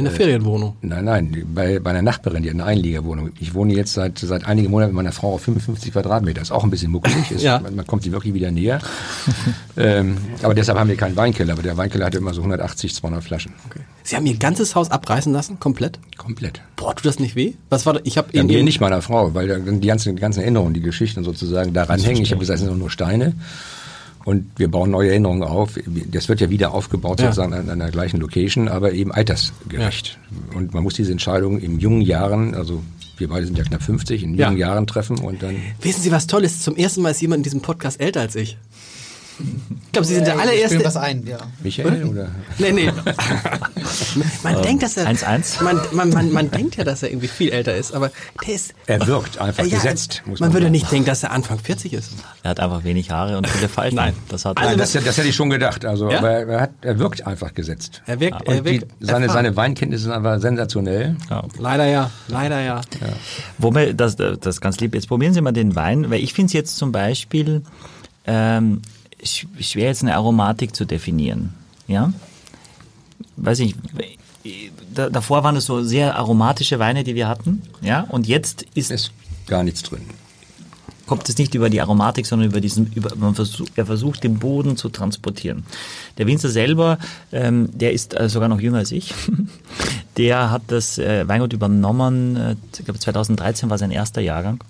In der Ferienwohnung. Nein, nein, bei, bei einer Nachbarin, die hat eine Einliegerwohnung. Ich wohne jetzt seit, seit einigen Monaten mit meiner Frau auf 55 Quadratmeter. Ist auch ein bisschen muckelig. Ist, Ja. man, man kommt sie wirklich wieder näher. ähm, aber deshalb haben wir keinen Weinkeller. Aber der Weinkeller hatte immer so 180, 200 Flaschen. Sie haben Ihr ganzes Haus abreißen lassen, komplett? Komplett. Boah, tut das nicht weh? Was war da? Ich habe Ja, mir nicht meiner Frau, weil die ganzen, die ganzen Erinnerungen, die Geschichten sozusagen daran hängen. Ich habe gesagt, es sind nur Steine. Und wir bauen neue Erinnerungen auf. Das wird ja wieder aufgebaut, Ja. sozusagen an, an der gleichen Location, aber eben altersgerecht. Und man muss diese Entscheidung in jungen Jahren, also wir beide sind ja knapp 50, in Ja. jungen Jahren treffen und dann. Wissen Sie, was toll ist? Zum ersten Mal ist jemand in diesem Podcast älter als ich. Ich glaube, Sie sind der Ich allererste. was ein, ja. Michael oder? Nee, nee. man denkt, dass er. 1-1. Man, man, man, man denkt ja, dass er irgendwie viel älter ist, aber der ist. Er wirkt einfach Ja, gesetzt, muss man man würde sagen. nicht denken, dass er Anfang 40 ist. er hat einfach wenig Haare und viele Falten. Nein. Das hat Also Nein, das, das hätte ich schon gedacht. Also, Ja? aber er, hat, er wirkt einfach gesetzt. Er wirkt, Und er die, wirkt seine, erfahren. seine Weinkenntnisse sind aber sensationell. ja. Leider ja, leider ja. Wobei, das, das ganz lieb. Jetzt probieren Sie mal den Wein, weil ich finde es jetzt zum Beispiel ähm, schwer, jetzt eine Aromatik zu definieren. Ja? Weiß ich, da, davor waren es so sehr aromatische Weine, die wir hatten. Ja? Und jetzt ist, Ist gar nichts drin. kommt es nicht über die Aromatik, sondern über diesen, über, man versucht, er versucht, den Boden zu transportieren. Der Winzer selber, ähm, der ist äh, sogar noch jünger als ich. Der hat das äh, Weingut übernommen, äh, ich glaube 2013 war sein erster Jahrgang.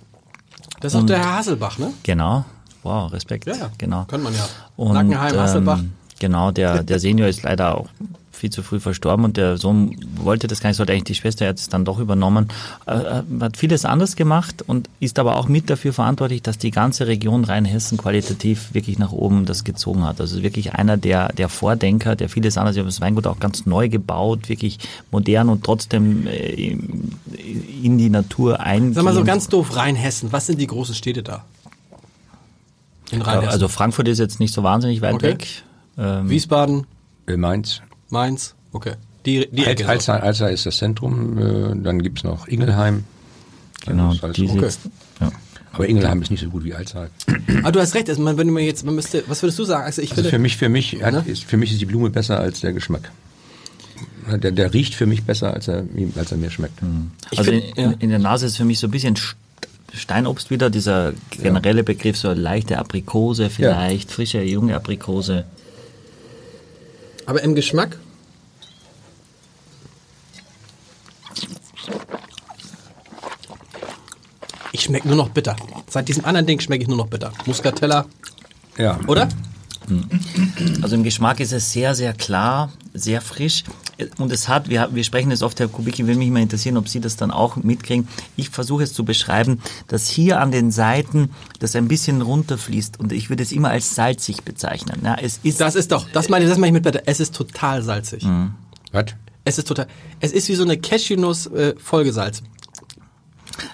Das ist auch der Herr Hasselbach, ne? Genau. Wow, Respekt. Ja, ja. Genau. Kann man ja. Und, Nackenheim, Hasselbach. Ähm, genau, der, der Senior ist leider auch viel zu früh verstorben und der Sohn wollte das gar nicht, sollte eigentlich die Schwester hat es dann doch übernommen. Äh, äh, hat vieles anders gemacht und ist aber auch mit dafür verantwortlich, dass die ganze Region Rheinhessen qualitativ wirklich nach oben das gezogen hat. Also wirklich einer der, der Vordenker, der vieles anders, wir haben das Weingut auch ganz neu gebaut, wirklich modern und trotzdem äh, in die Natur eingehen. Sag mal so ganz doof, Rheinhessen. Was sind die großen Städte da? In Rheinhessen. Also Frankfurt ist jetzt nicht so wahnsinnig weit Okay. weg. Ähm, Wiesbaden, Äh, Mainz. Mainz. Okay. Die, die Ecke. Al- so. Alzey, Alzey ist das Zentrum, äh, dann gibt's noch Ingelheim. genau, alles die okay. sitzt, ja. Aber Ingelheim ist nicht so gut wie Alzey. Ah, du hast recht. Also man, wenn man jetzt, man müsste, was würdest du sagen? Also ich Also für mich, für mich, hat, Ne? ist, für mich ist die Blume besser als der Geschmack. Der, der riecht für mich besser, als er, als er mir schmeckt. Ich Also find- in, ja. in der Nase ist für mich so ein bisschen Steinobst wieder, dieser generelle Begriff, so leichte Aprikose vielleicht, frische, junge Aprikose. aber im Geschmack. Ich schmecke nur noch bitter. Seit diesem anderen Ding schmecke ich nur noch bitter. Muscatella, Ja. oder? Also im Geschmack ist es sehr, sehr klar, sehr frisch. Und es hat, wir, wir sprechen jetzt oft, Herr Kubicki, würde mich mal interessieren, ob Sie das dann auch mitkriegen. Ich versuche es zu beschreiben, dass hier an den Seiten das ein bisschen runterfließt und ich würde es immer als salzig bezeichnen. Ja, es ist Das ist doch, das meine ich, das meine ich mit bitter. Es ist total salzig. Was? Es ist total, es ist wie so eine Cashewnuss äh, vollgesalzen.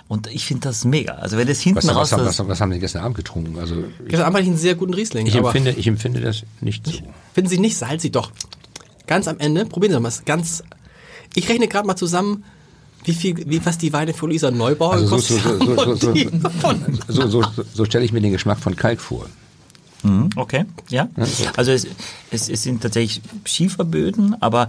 Und ich finde das mega. Also wenn es hinten Was, raus was, das, was, was haben Sie gestern Abend getrunken? Also ich, Gestern Abend hatte ich einen sehr guten Riesling. ich, aber empfinde, ich empfinde das nicht so. Finden Sie nicht salzig? Doch. Ganz am Ende, probieren Sie mal, ganz, ich rechne gerade mal zusammen, wie viel, wie, was die Weine von Luisa Neubauer Also so, so, so, so stelle ich mir den Geschmack von Kalk vor. Mhm, Okay, ja. Also es, es, es sind tatsächlich Schieferböden, aber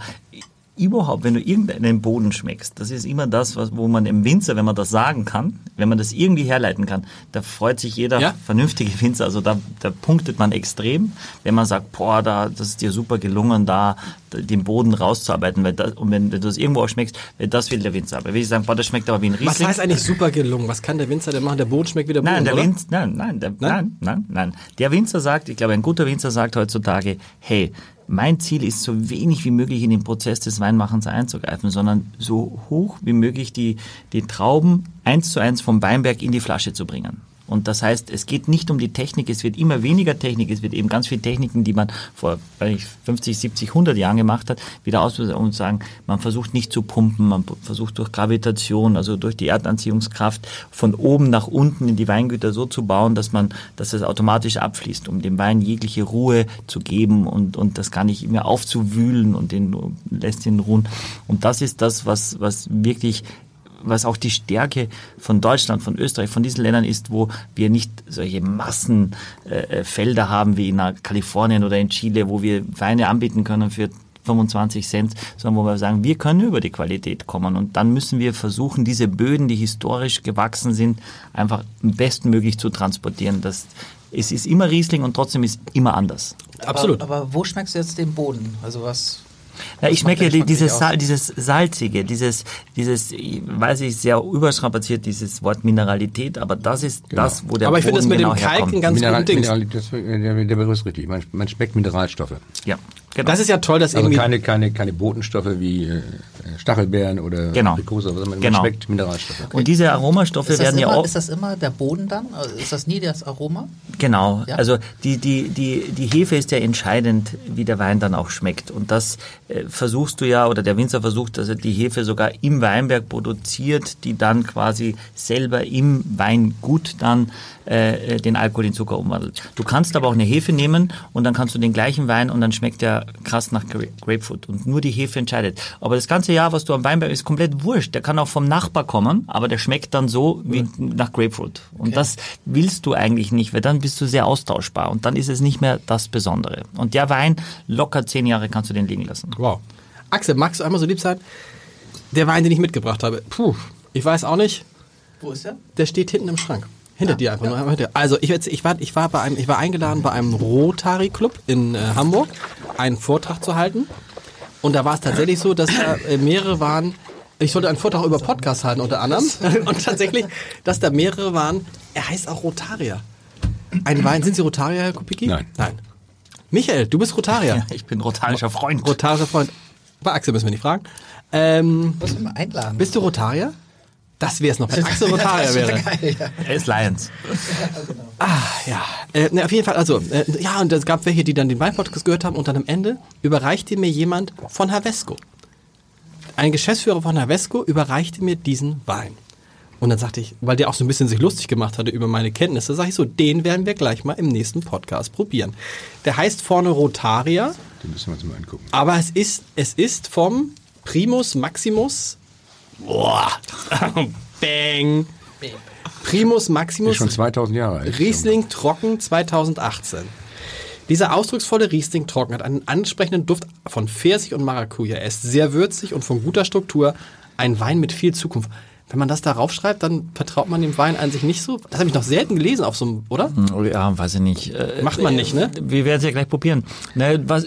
überhaupt, wenn du irgendeinen Boden schmeckst, das ist immer das, was, wo man im Winzer, wenn man das sagen kann, wenn man das irgendwie herleiten kann, da freut sich jeder Ja. vernünftige Winzer. Also da, da punktet man extrem, wenn man sagt, boah, da, das ist dir super gelungen, da den Boden rauszuarbeiten. Weil das, und wenn, wenn du das irgendwo auch schmeckst, das will der Winzer. Aber wenn ich sagen, boah, das schmeckt aber wie ein Riesling. Was heißt eigentlich super gelungen? Was kann der Winzer denn machen? Der Boden schmeckt wieder Boden, Nein, der oder? Winzer, nein, nein, der, nein, nein, nein. Der Winzer sagt, ich glaube, ein guter Winzer sagt heutzutage, hey, mein Ziel ist so wenig wie möglich in den Prozess des Weinmachens einzugreifen, sondern so hoch wie möglich die, die Trauben eins zu eins vom Weinberg in die Flasche zu bringen. Und das heißt, es geht nicht um die Technik, es wird immer weniger Technik, es wird eben ganz viele Techniken, die man vor weiß ich, 50, 70, 100 Jahren gemacht hat, wieder aus und sagen, man versucht nicht zu pumpen, man versucht durch Gravitation, also durch die Erdanziehungskraft von oben nach unten in die Weingüter so zu bauen, dass man, dass es automatisch abfließt, um dem Wein jegliche Ruhe zu geben und, und das gar nicht mehr aufzuwühlen und den lässt ihn ruhen. Und das ist das, was, was wirklich was auch die Stärke von Deutschland, von Österreich, von diesen Ländern ist, wo wir nicht solche Massenfelder äh, Felder haben wie in Kalifornien oder in Chile, wo wir Weine anbieten können für 25 Cent, sondern wo wir sagen, wir können über die Qualität kommen und dann müssen wir versuchen, diese Böden, die historisch gewachsen sind, einfach bestmöglich zu transportieren. Das, es ist immer Riesling und trotzdem ist immer anders. Absolut. Aber, aber wo schmeckst du jetzt den Boden? Also was? Ja, ich schmecke die- dieses, Sal dieses Salzige, dieses, dieses, ich weiß ich, sehr überstrapaziert, dieses Wort Mineralität, aber das ist das, wo der Aber ich finde das mit genau dem Kalk herkommt. ein ganz Mineral, gutes Ding. Mineral, das, der, der Begriff ist richtig. Man, man schmeckt Mineralstoffe. Ja, genau. Das ist ja toll, dass Also irgendwie... keine, keine, keine Botenstoffe wie äh, Stachelbeeren oder Genau. Aprikose, sondern man Genau. schmeckt Mineralstoffe. Und diese Aromastoffe Ist das, werden ja immer, auch ist das immer der Boden dann? Also Ist das nie das Aroma? Genau, Ja? also die, die, die, die Hefe ist ja entscheidend, wie der Wein dann auch schmeckt. Und das äh, versuchst du ja, oder der Winzer versucht, dass er die Hefe sogar im Weinberg produziert, die dann quasi selber im Weingut dann äh, äh, den Alkohol in Zucker umwandelt. Du kannst aber auch eine Hefe nehmen und dann kannst du den gleichen Wein und dann schmeckt der krass nach Gra- Grapefruit. Und nur die Hefe entscheidet. Aber das ganze Jahr, was du am Weinberg ist komplett wurscht. Der kann auch vom Nachbar kommen, aber der schmeckt dann so wie nach Grapefruit. Und das willst du eigentlich nicht, weil dann bist du sehr austauschbar und dann ist es nicht mehr das Besondere. Und der Wein, locker zehn Jahre kannst du den liegen lassen. Wow. Axel, magst du einmal so lieb sein? Der Wein, den ich mitgebracht habe. Puh, ich weiß auch nicht. Wo ist der? Der steht hinten im Schrank. Hinter dir einfach nur. Hinter. Also ich, ich, war, ich, war bei einem, ich war eingeladen bei einem Rotary Club in äh, Hamburg, einen Vortrag zu halten. Und da war es tatsächlich so, dass da äh, mehrere waren. Ich sollte einen Vortrag über Podcasts halten unter anderem. Und tatsächlich, dass da mehrere waren. Er heißt auch Rotarier. Ein Wein. Sind Sie Rotarier, Herr Kupicki? Nein. Nein. Michael, du bist Rotarier. Ich bin rotarischer Freund. Rotarischer Freund. Bei Axel müssen wir nicht fragen. Ähm, Muss mal einladen. bist du Rotarier? Das wäre es noch, wenn Axel Rotarier wäre. Geil, ja. Er ist Lions. Ah, ja. Äh, ne, auf jeden Fall, also, äh, ja, und es gab welche, die dann den Weinpodcast gehört haben und dann am Ende überreichte mir jemand von Havesco. Ein Geschäftsführer von Havesco überreichte mir diesen Wein. Und dann sagte ich, weil der auch so ein bisschen sich lustig gemacht hatte über meine Kenntnisse, sage ich so, den werden wir gleich mal im nächsten Podcast probieren. Der heißt vorne Rotaria, Den müssen wir uns mal angucken. aber es ist, es ist vom Primus Maximus. Boah. Bang. Primus Ist Maximus schon 2000 Jahre alt. Riesling Trocken 2018. Dieser ausdrucksvolle Riesling Trocken hat einen ansprechenden Duft von Pfirsich und Maracuja. Er ist sehr würzig und von guter Struktur. Ein Wein mit viel Zukunft. Wenn man das da raufschreibt, dann vertraut man dem Wein an sich nicht so. Das habe ich noch selten gelesen auf so einem, oder? Oh Ja, weiß ich nicht. Äh, Macht man nicht, ne? Wir werden es ja gleich probieren. Na, was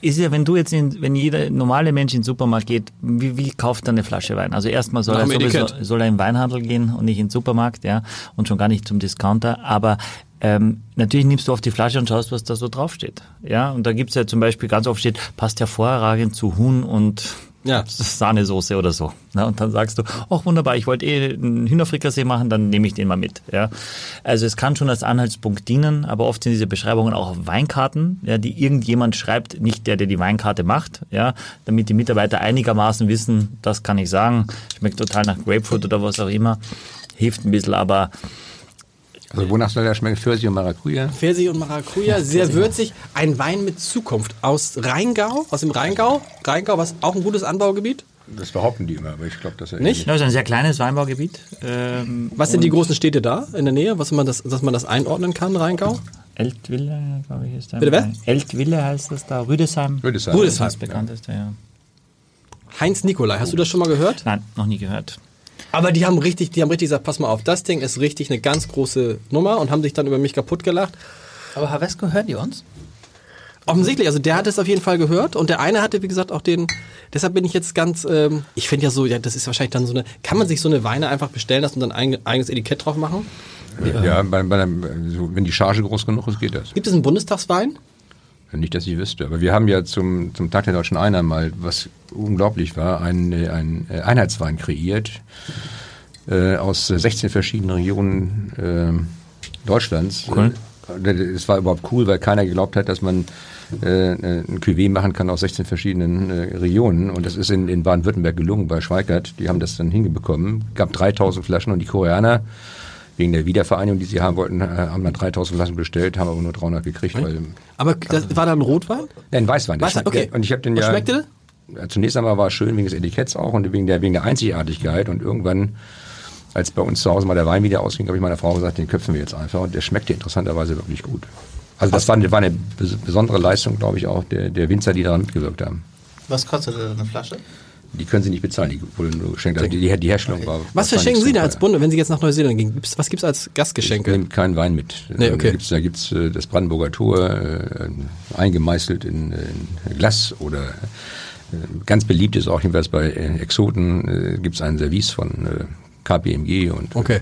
ist ja, wenn du jetzt in, wenn jeder normale Mensch in den Supermarkt geht, wie, wie kauft er eine Flasche Wein? Also erstmal soll er sowieso, soll er in den Weinhandel gehen und nicht in den Supermarkt, ja, und schon gar nicht zum Discounter. Aber ähm, natürlich nimmst du auf die Flasche und schaust, was da so draufsteht. Ja, und da gibt's ja zum Beispiel ganz oft steht, passt hervorragend zu Huhn und Ja. Sahnesoße oder so. Ne? Und dann sagst du, ach wunderbar, ich wollte eh einen Hühnerfrikassee machen, dann nehme ich den mal mit. Ja? Also es kann schon als Anhaltspunkt dienen, aber oft sind diese Beschreibungen auch auf Weinkarten, ja, die irgendjemand schreibt, nicht der, der die Weinkarte macht, ja, damit die Mitarbeiter einigermaßen wissen, das kann ich sagen, schmeckt total nach Grapefruit oder was auch immer, hilft ein bisschen, aber Also wonach soll der schmecken? Pfirsich und Maracuja? Pfirsich und Maracuja, sehr würzig. Ein Wein mit Zukunft aus Rheingau, aus dem Rheingau. Rheingau, was auch ein gutes Anbaugebiet. Das behaupten die immer, aber ich glaube, dass er Nicht? ja, das ist ein sehr kleines Weinbaugebiet. Ähm, Was sind die großen Städte da in der Nähe, was man das, dass man das einordnen kann, Rheingau? Eltville, glaube ich, ist da. Bitte wer? Eltville heißt das da. Rüdesheim. Rüdesheim. Rüdesheim. Das bekannteste, ja. Heinz Nikolai, hast du das schon mal gehört? Nein, noch nie gehört. Aber die haben richtig, die haben richtig gesagt, pass mal auf, das Ding ist richtig eine ganz große Nummer und haben sich dann über mich kaputt gelacht. Aber Havesco, hören die uns? Offensichtlich, also der hat es auf jeden Fall gehört und der eine hatte, wie gesagt, auch den. Deshalb bin ich jetzt ganz. Ähm, ich finde ja so, ja, das ist wahrscheinlich dann so eine. Kann man sich so eine Weine einfach bestellen lassen und dann ein eigenes Etikett drauf machen? Ja, bei, bei einem, so, wenn die Charge groß genug ist, geht das. Gibt es einen Bundestagswein? Nicht, dass ich wüsste. Aber wir haben ja zum, zum Tag der Deutschen Einheit mal, was unglaublich war, einen, äh, einen äh, Einheitswein kreiert äh, aus äh, 16 verschiedenen Regionen äh, Deutschlands. Cool. Äh, Es war überhaupt cool, weil keiner geglaubt hat, dass man äh, ein Cuvée machen kann aus 16 verschiedenen äh, Regionen. Und das ist in, in Baden-Württemberg gelungen bei Schweikert. Die haben das dann hingebekommen. gab 3000 Flaschen und die Koreaner wegen der Wiedervereinigung, die sie haben wollten, äh, haben dann 3000 Flaschen bestellt, haben aber nur 300 gekriegt. Weil, Aber das war da ein Rotwein? ja, ein Weißwein. der Weißwein, okay. Und ich habe den ja. schmeckte Ja, zunächst einmal war es schön wegen des Etiketts auch und wegen der, wegen der Einzigartigkeit. Und irgendwann, als bei uns zu Hause mal der Wein wieder ausging, habe ich meiner Frau gesagt, den köpfen wir jetzt einfach. Und der schmeckte interessanterweise wirklich gut. Also das war eine, war eine bes- besondere Leistung, glaube ich, auch der, der Winzer, die daran mitgewirkt haben. Was kostet eine Flasche? Die können sie nicht bezahlen, die wurden nur geschenkt. Also die, die, die Herstellung war. Was war verschenken nicht Sie da als. Bunde, wenn Sie jetzt nach Neuseeland gehen? Gibt's, was gibt's als Ich Gastgeschenke? nehme keinen Wein mit. Nee, okay. Da gibt's da gibt's, äh, das Brandenburger Tor äh, eingemeißelt in, in Glas oder äh, ganz beliebt ist auch jedenfalls bei äh, Exoten äh, gibt's ein Service von äh, KPMG und äh, Okay.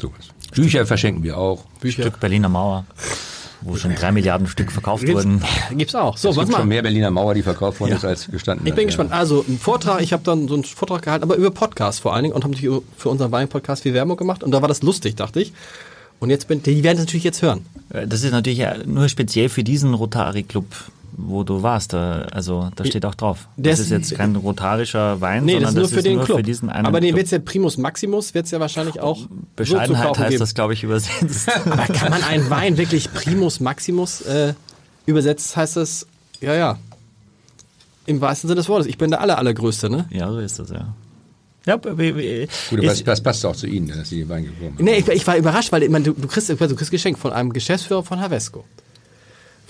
sowas. Bücher verschenken wir auch. Bücher. Stück Berliner Mauer, wo schon drei Milliarden Stück verkauft wurden. Gibt's auch. So, es gibt schon mal. mehr Berliner Mauer, die verkauft worden ist, als gestanden Ich bin gespannt. Also, ein Vortrag, ich habe dann so einen Vortrag gehalten, aber über Podcast vor allen Dingen und haben natürlich für unseren Wein-Podcast viel Werbung gemacht und da war das lustig, dachte ich. Und jetzt bin, die werden es natürlich jetzt hören. Äh, Das ist natürlich ja nur speziell für diesen Rotary Club, wo du warst. Da, also da steht auch drauf. Der Das ist- ist jetzt kein rotarischer Wein, Nee, das sondern ist nur für den nur Club. für diesen einen aber den Club. wird's ja Primus Maximus, wird's ja wahrscheinlich auch so zu Bescheidenheit kaufen heißt geben. das, glaube ich, übersetzt. Aber kann man einen Wein wirklich Primus Maximus äh, übersetzt, heißt das, ja, ja. Im wahrsten Sinne des Wortes. Ich bin der aller, allergrößte, ne? ja, so ist das, ja. Ja, Gut, aber das, ist, das passt auch zu Ihnen, dass Sie den Wein gekommen haben. Nee, ich, ich war überrascht, weil ich meine, du, du, kriegst, du kriegst Geschenk von einem Geschäftsführer von Havesco.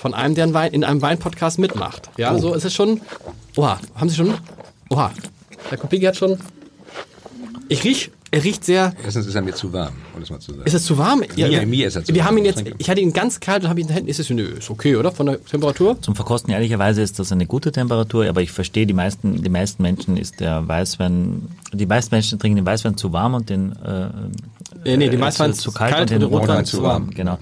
Von einem, der einen Wein, in einem Weinpodcast mitmacht. Ja, so ist es schon. Oha, haben Sie schon? Oha. Der Kopigi hat schon. Ich riech, er riecht sehr. Erstens ist er mir zu warm, um das mal zu sagen. Ist es zu warm? Mir- mir ist er zu Wir warm. haben ihn jetzt, ich hatte ihn ganz kalt und habe ihn in den Händen. Ist es, nö, ist okay, oder? Von der Temperatur? zum Verkosten ehrlicherweise ist das eine gute Temperatur, aber ich verstehe, die meisten, die meisten Menschen ist der Weißwein, die meisten Menschen trinken den Weißwein zu warm und den äh, Nee, nee, die äh, Weißwein zu, zu kalt, kalt und den den Rotwein, Rotwein zu zu warm. warm. Genau.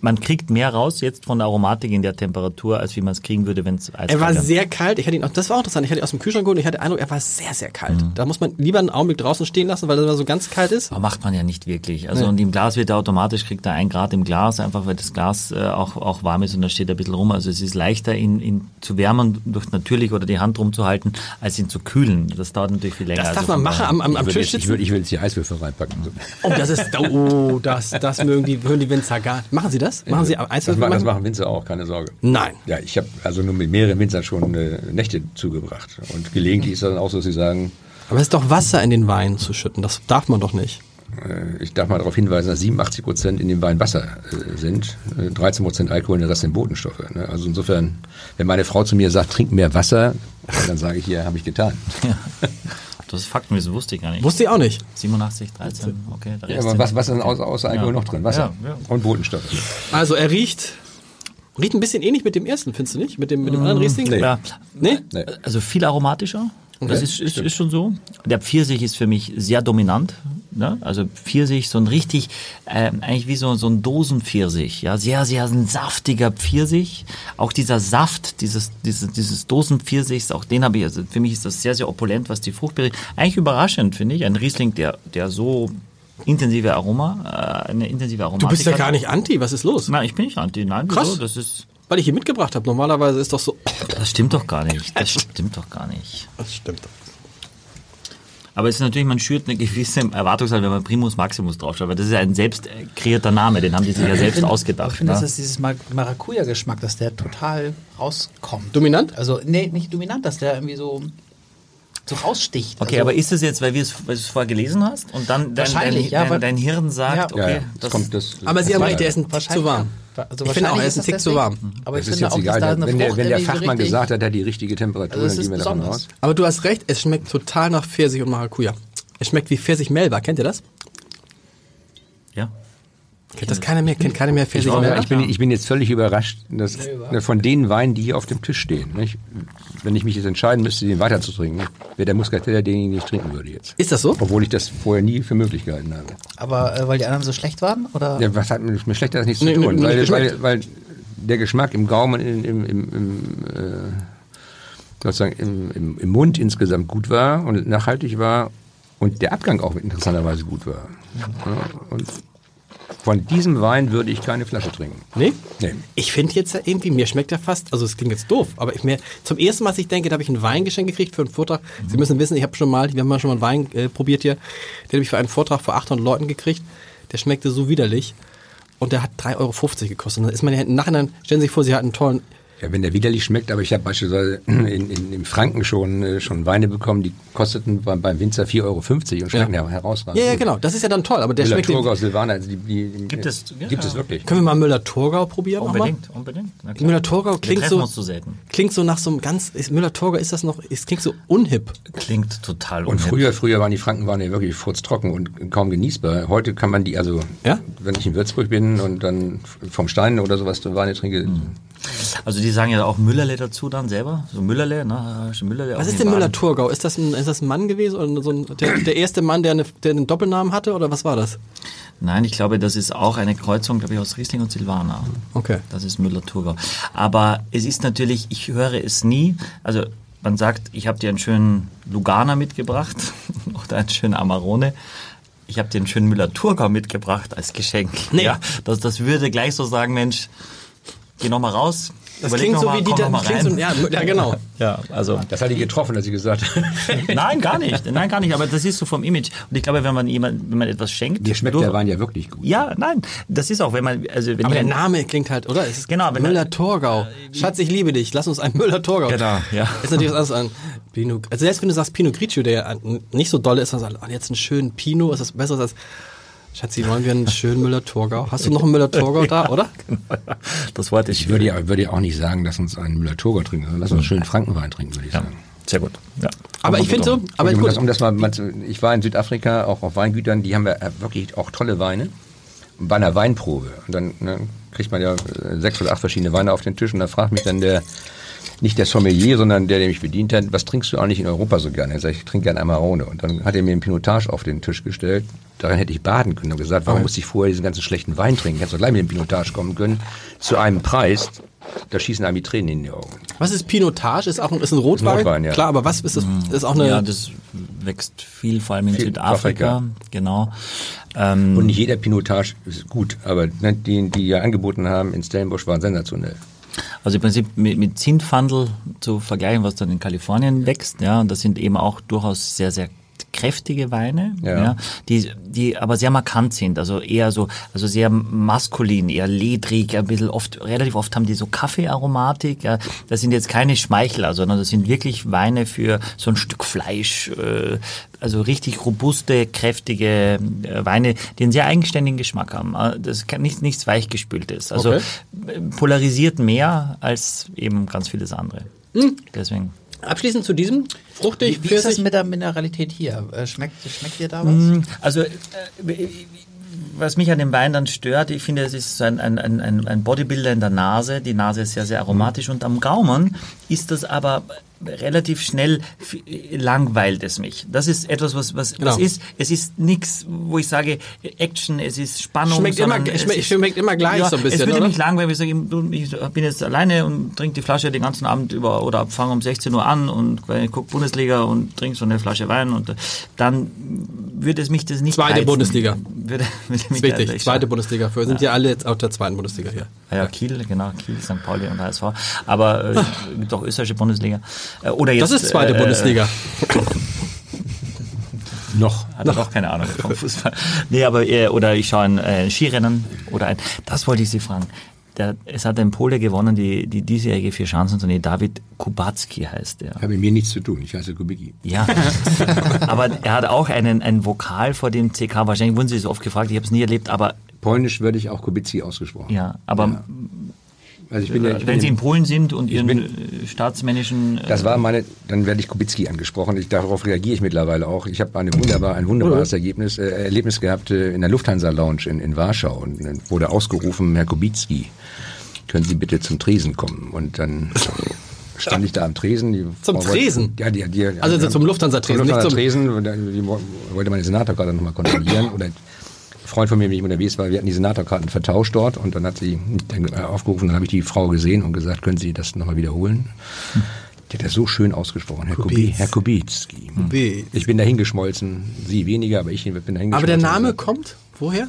Man kriegt mehr raus jetzt von der Aromatik in der Temperatur, als wie man es kriegen würde, wenn es Er war sehr kalt. Ich hatte ihn auch, das war auch interessant. Ich hatte ihn aus dem Kühlschrank geholt und ich hatte den Eindruck, er war sehr, sehr kalt. Mhm. Da muss man lieber einen Augenblick draußen stehen lassen, weil er so ganz kalt ist. Aber macht man ja nicht wirklich. Also und im Glas wird er automatisch, kriegt er ein Grad im Glas, einfach weil das Glas äh, auch, auch warm ist und da steht er ein bisschen rum. Also es ist leichter, ihn, ihn zu wärmen durch natürlich oder die Hand rumzuhalten, als ihn zu kühlen. Das dauert natürlich viel länger. Das darf Also man machen am, am, am ich würde Tisch jetzt, ich sitzen. würde, ich will jetzt die Eiswürfel reinpacken. Oh, das ist, oh, das, das mögen die, hören die Winzer gar nicht. Machen Sie das? Machen Sie Das, Eiswürfel machen, das machen? Winzer auch, keine Sorge. Nein. Ja, ich habe also nur mit mehreren Winzern schon äh, Nächte zugebracht. Und gelegentlich ist das dann auch so, dass sie sagen, Aber es ist doch Wasser in den Wein zu schütten. Das darf man doch nicht. äh, ich darf mal darauf hinweisen, dass 87 Prozent in dem Wein Wasser äh, sind, äh, 13 Prozent Alkohol und der Rest sind Botenstoffe. Ne? Also insofern, wenn meine Frau zu mir sagt, trink mehr Wasser, dann sage ich hier, habe ich getan. Das ist Faktenwissen, wusste ich gar nicht. Wusste ich auch nicht. 87, 13, okay. Der Ja, aber was, was ist denn außer, außer Alkohol Ja. noch drin? Wasser Ja, ja. und Botenstoffe. Also er riecht, riecht ein bisschen ähnlich mit dem ersten, findest du nicht? Mit dem, mit dem anderen Riesling? Nee. Ja? Nee. also viel aromatischer. Das ist, ist, ist schon so. Der Pfirsich ist für mich sehr dominant. Ne? Also Pfirsich, so ein richtig, äh, eigentlich wie so, so ein Dosenpfirsich. Ja, sehr, sehr ein saftiger Pfirsich. Auch dieser Saft, dieses, dieses, dieses Dosenpfirsichs, auch den habe ich, also für mich ist das sehr, sehr opulent, was die Frucht betrifft. Eigentlich überraschend, finde ich. Ein Riesling, der, der so intensive Aroma, äh, eine intensive Aromatik Du bist ja gar nicht anti, was ist los? Nein, ich bin nicht anti. Nein, Krass. wieso? das ist, Weil ich ihn mitgebracht habe. Normalerweise ist doch so. das stimmt doch gar nicht. Das stimmt doch gar nicht. Das stimmt. Aber es ist natürlich, man schürt eine gewisse Erwartungshaltung, wenn man Primus Maximus draufschaut, weil das ist ja ein selbst äh, kreierter Name, den haben die sich ja selbst Ich ausgedacht. finde, das ne? ist dieses Mar- Maracuja-Geschmack, dass der total rauskommt. Dominant? Also, nee, nicht dominant, dass der irgendwie so, so raussticht. Okay, also, aber ist es jetzt, weil, wir es- weil du es vorher gelesen hast und dann dein, dein, Wahrscheinlich, ja, dein, weil- dein Hirn sagt, Ja. okay, ja, ja. das kommt das, Aber Sie haben recht, der ist ein Tick Wahrscheinlich, zu warm. Also ich finde auch, er ist ein Tick zu warm. Aber ich das ist finde jetzt auch, egal. da wenn der, wenn der Fachmann richtig- gesagt hat, er hat die richtige Temperatur, Also dann gehen wir davon besonders. aus. Aber du hast recht, es schmeckt total nach Pfirsich und Maracuja. Es schmeckt wie Pfirsich Melba. Kennt ihr das? ja. Kennt das keiner mehr? Kennt keiner mehr Pfirsich Melba? ich, bin, ich bin jetzt völlig überrascht, dass von den Weinen, die hier auf dem Tisch stehen, nicht? wenn ich mich jetzt entscheiden müsste, den weiter zu trinken, wäre der Muscatella, den ich nicht trinken würde jetzt. Ist das so? Obwohl ich das vorher nie für möglich gehalten habe. Aber äh, weil die anderen so schlecht waren? Oder? Ja, was hat mit, mit schlechter das nichts Nee, zu tun? weil, weil, weil der Geschmack im Gaumen, im, im, im, im, äh, sozusagen im, im, im Mund insgesamt gut war und nachhaltig war und der Abgang auch interessanterweise gut war. Ja, und von diesem Wein würde ich keine Flasche trinken. Nee? Nee. Ich finde jetzt irgendwie, mir schmeckt er fast, also es klingt jetzt doof, aber ich mir, zum ersten Mal, als ich denke, da habe ich ein Weingeschenk gekriegt für einen Vortrag. Sie müssen wissen, ich habe schon mal, wir haben mal schon mal einen Wein äh, probiert hier, den habe ich für einen Vortrag vor 800 Leuten gekriegt. Der schmeckte so widerlich und der hat 3,50 Euro gekostet. Und dann ist man ja im Nachhinein, stellen Sie sich vor, Sie hatten einen tollen, Ja, wenn der widerlich schmeckt, aber ich habe beispielsweise in, in, in Franken schon, äh, schon Weine bekommen, die kosteten beim, beim Winzer 4,50 Euro und schmecken ja, herausragend. ja, ja, genau, das ist ja dann toll, aber der schmeckt, Müller-Thurgau, Silvaner, also die, die, Gibt es- ja, gibt es ja. wirklich. können wir mal Müller-Thurgau probieren nochmal? Unbedingt, unbedingt. Na klar. Müller-Thurgau klingt so, uns zu selten. klingt so nach so einem ganz, Müller-Thurgau, ist das noch, es klingt so unhip. Klingt total Und unhip. früher, früher waren die Franken waren ja wirklich furztrocken und kaum genießbar. Heute kann man die, also Ja? wenn ich in Würzburg bin und dann vom Stein oder sowas Weine trinke, Mhm. Also die sagen ja auch Müllerle dazu dann selber. So Müllerle, ne? Müllerle Was ist denn. Müller-Thurgau? Ist das ein, ist das ein Mann gewesen oder so ein, der, der erste Mann, der, eine, der einen Doppelnamen hatte oder was war das? Nein, ich glaube, das ist auch eine Kreuzung, glaube ich, aus Riesling und Silvaner. Okay. Das ist Müller-Thurgau. Aber es ist natürlich, ich höre es nie. Also man sagt, ich habe dir einen schönen Lugana mitgebracht oder einen schönen Amarone. Ich habe dir einen schönen Müller-Thurgau mitgebracht als Geschenk. Nee. Ja, das, das würde gleich so sagen, Mensch, geh noch mal raus. Das klingt noch so mal, wie noch mal klingt so, rein. ja, ja, genau. Ja, also das hatte ich getroffen, als ich gesagt habe. nein, gar nicht, nein, gar nicht. Aber das ist so vom Image. Und ich glaube, wenn man jemand, wenn man etwas schenkt, Dir schmeckt durch- der Wein ja wirklich gut. Ja, nein, das ist auch, wenn man, also wenn Aber der Name klingt halt, oder? Es ist Genau, wenn- Müller-Thurgau. Schatz, ich liebe dich. Lass uns einen Müller-Thurgau. Genau, ja. Ist natürlich was anderes an Pinot. Also selbst wenn du sagst Pinot Grigio, der ja nicht so doll ist, dann sagst du, oh, jetzt einen schönen Pinot, ist das besser als Schatzi, wollen wir einen schönen Müller-Thurgau? Hast du noch einen Müller-Thurgau da, oder? das Wort ist Ich würde ja, würde ja auch nicht sagen, lass uns einen Müller-Thurgau trinken, sondern lass uns einen schönen Frankenwein trinken, würde ich Ja, sagen. sehr gut. Ja. Aber ich finde so, aber gut. das, um das mal, ich war in Südafrika auch auf Weingütern, die haben ja wirklich auch tolle Weine. Bei einer Weinprobe. Und dann ne, kriegt man ja äh, sechs oder acht verschiedene Weine auf den Tisch und da fragt mich dann der, nicht der Sommelier, sondern der, der mich bedient hat, was trinkst du eigentlich in Europa so gerne? Ich sag, ich trinke gerne Amarone. Und dann hat er mir einen Pinotage auf den Tisch gestellt. Daran hätte ich baden können und gesagt, warum musste ich vorher diesen ganzen schlechten Wein trinken? Hätte doch gleich mit dem Pinotage kommen können. Zu einem Preis, da schießen einem die Tränen in die Augen. Was ist Pinotage? Ist auch ein, ist ein Rotwein? Rotwein, ja. Klar, aber was ist das? Ist auch eine. ja, das wächst viel, vor allem in Viel Südafrika. Afrika. Genau. Ähm, Und nicht jeder Pinotage ist gut, aber ne, die, die ja angeboten haben in Stellenbosch, waren sensationell. Also im Prinzip mit, mit Zintfandel zu vergleichen, was dann in Kalifornien wächst. Ja, und das sind eben auch durchaus sehr, sehr kräftige Weine, ja. Ja. die, die aber sehr markant sind, also eher so, also sehr maskulin, eher ledrig, ein bisschen oft, relativ oft haben die so Kaffeearomatik, ja. Das sind jetzt keine Schmeichler, sondern das sind wirklich Weine für so ein Stück Fleisch, äh, also richtig robuste, kräftige äh, Weine, die einen sehr eigenständigen Geschmack haben. Äh, Das ist kein- nichts, weichgespültes. Also Okay. äh, polarisiert mehr als eben ganz vieles andere. Deswegen. Abschließend zu diesem fruchtig, Wie, wie ist das mit der Mineralität hier? Äh, Schmeckt, schmeckt dir da was? Mm, Also äh, was mich an dem Wein dann stört, ich finde, es ist so ein, ein, ein, ein Bodybuilder in der Nase. Die Nase ist sehr, sehr aromatisch und am Gaumen ist das aber relativ schnell langweilt es mich. Das ist etwas, was, was, Genau. was ist. Es ist nichts, wo ich sage, Action, es ist Spannung. Schmeckt immer- es schmeckt- ist- schmeckt immer gleich so ein bisschen, Es würde oder? mich langweilen, wenn ich sage, ich bin jetzt alleine und trinke die Flasche den ganzen Abend über oder fange um 16 Uhr an und gucke Bundesliga und trinke so eine Flasche Wein und dann würde es mich das nicht Zweite reizen. Bundesliga. Würde, würde Das ist wichtig. ich- Zweite Bundesliga. Wir sind ja alle jetzt auf der zweiten Bundesliga hier. Ah ja, Kiel, genau, Kiel, St. Pauli und HSV. Aber äh, gibt auch österreichische Bundesliga. Äh, oder jetzt, Das ist zweite äh, Bundesliga. Noch. Hat er doch keine Ahnung vom Fußball. Nee, aber äh, oder ich schaue ein äh, Skirennen oder ein. Das wollte ich Sie fragen. Der, es hat ein Pole gewonnen, die, die diesjährige Vier-Schanzentournee. David Kubacki heißt er. Hat mit mir nichts zu tun. Ich heiße Kubicki. Ja, aber er hat auch einen, ein Vokal vor dem CK. Wahrscheinlich wurden Sie so oft gefragt, ich habe es nie erlebt, aber Polnisch würde ich auch Kubicki ausgesprochen. ja, aber Also ich bin ja, ich wenn bin Sie ja- in Polen sind und Ihren bin- äh, staatsmännischen äh, Das war meine, dann werde ich Kubicki angesprochen. Ich, darauf reagiere ich mittlerweile auch. Ich habe eine wunderbar, ein wunderbares Ergebnis, äh, Erlebnis gehabt äh, in der Lufthansa Lounge in, in Warschau und dann wurde ausgerufen, Herr Kubicki, können Sie bitte zum Tresen kommen? Und dann stand ich da am Tresen. Die Zum Frau wollte- Tresen? Ja, die, die, Also die, zum Lufthansa-Tresen, nicht zum- Tresen. Die wo- wollte meine Senatorkarte nochmal kontrollieren. Oder Freund von mir, mit dem ich unterwegs war, wir hatten die Senatorkarten vertauscht dort und dann hat sie dann äh, aufgerufen, dann habe ich die Frau gesehen und gesagt, können Sie das nochmal wiederholen? Die hat das so schön ausgesprochen, Herr, Kubi, Kubitz. Herr Kubicki. Ich bin da hingeschmolzen, Sie weniger, aber ich bin da hingeschmolzen. Aber der Name kommt woher?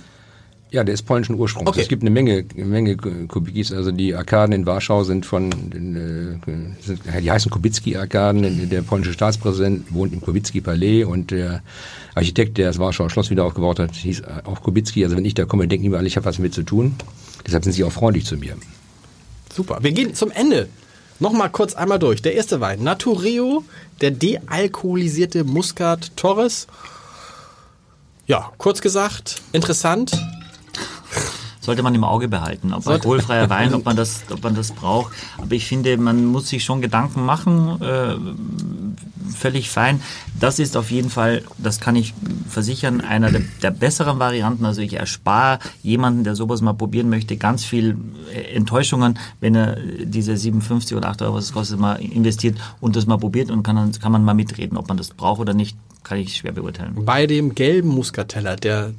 Ja, der ist polnischen Ursprungs. Okay. Es gibt eine Menge, eine Menge Kubikis. Also die Arkaden in Warschau sind von, äh, die heißen Kubicki-Arkaden. Der polnische Staatspräsident wohnt im Kubicki-Palais und der Architekt, der das Warschauer Schloss wieder aufgebaut hat, hieß auch Kubicki. Also wenn ich da komme, denken die alle, ich habe was mit zu tun. Deshalb sind sie auch freundlich zu mir. Super. Wir gehen zum Ende. Nochmal kurz einmal durch. Der erste Wein. Natureo, der dealkoholisierte Muscat Torres. Ja, kurz gesagt, interessant. Sollte man im Auge behalten, ob alkoholfreier Wein, ob man das, ob man das braucht. Aber ich finde, man muss sich schon Gedanken machen. Äh, völlig fein. Das ist auf jeden Fall, das kann ich versichern, einer der, der besseren Varianten. Also ich erspare jemanden, der sowas mal probieren möchte, ganz viel äh, Enttäuschungen, wenn er diese 57 oder 8 Euro, was es kostet, mal investiert und das mal probiert und kann, dann kann man mal mitreden, ob man das braucht oder nicht, kann ich schwer beurteilen. Bei dem gelben Muscateller, der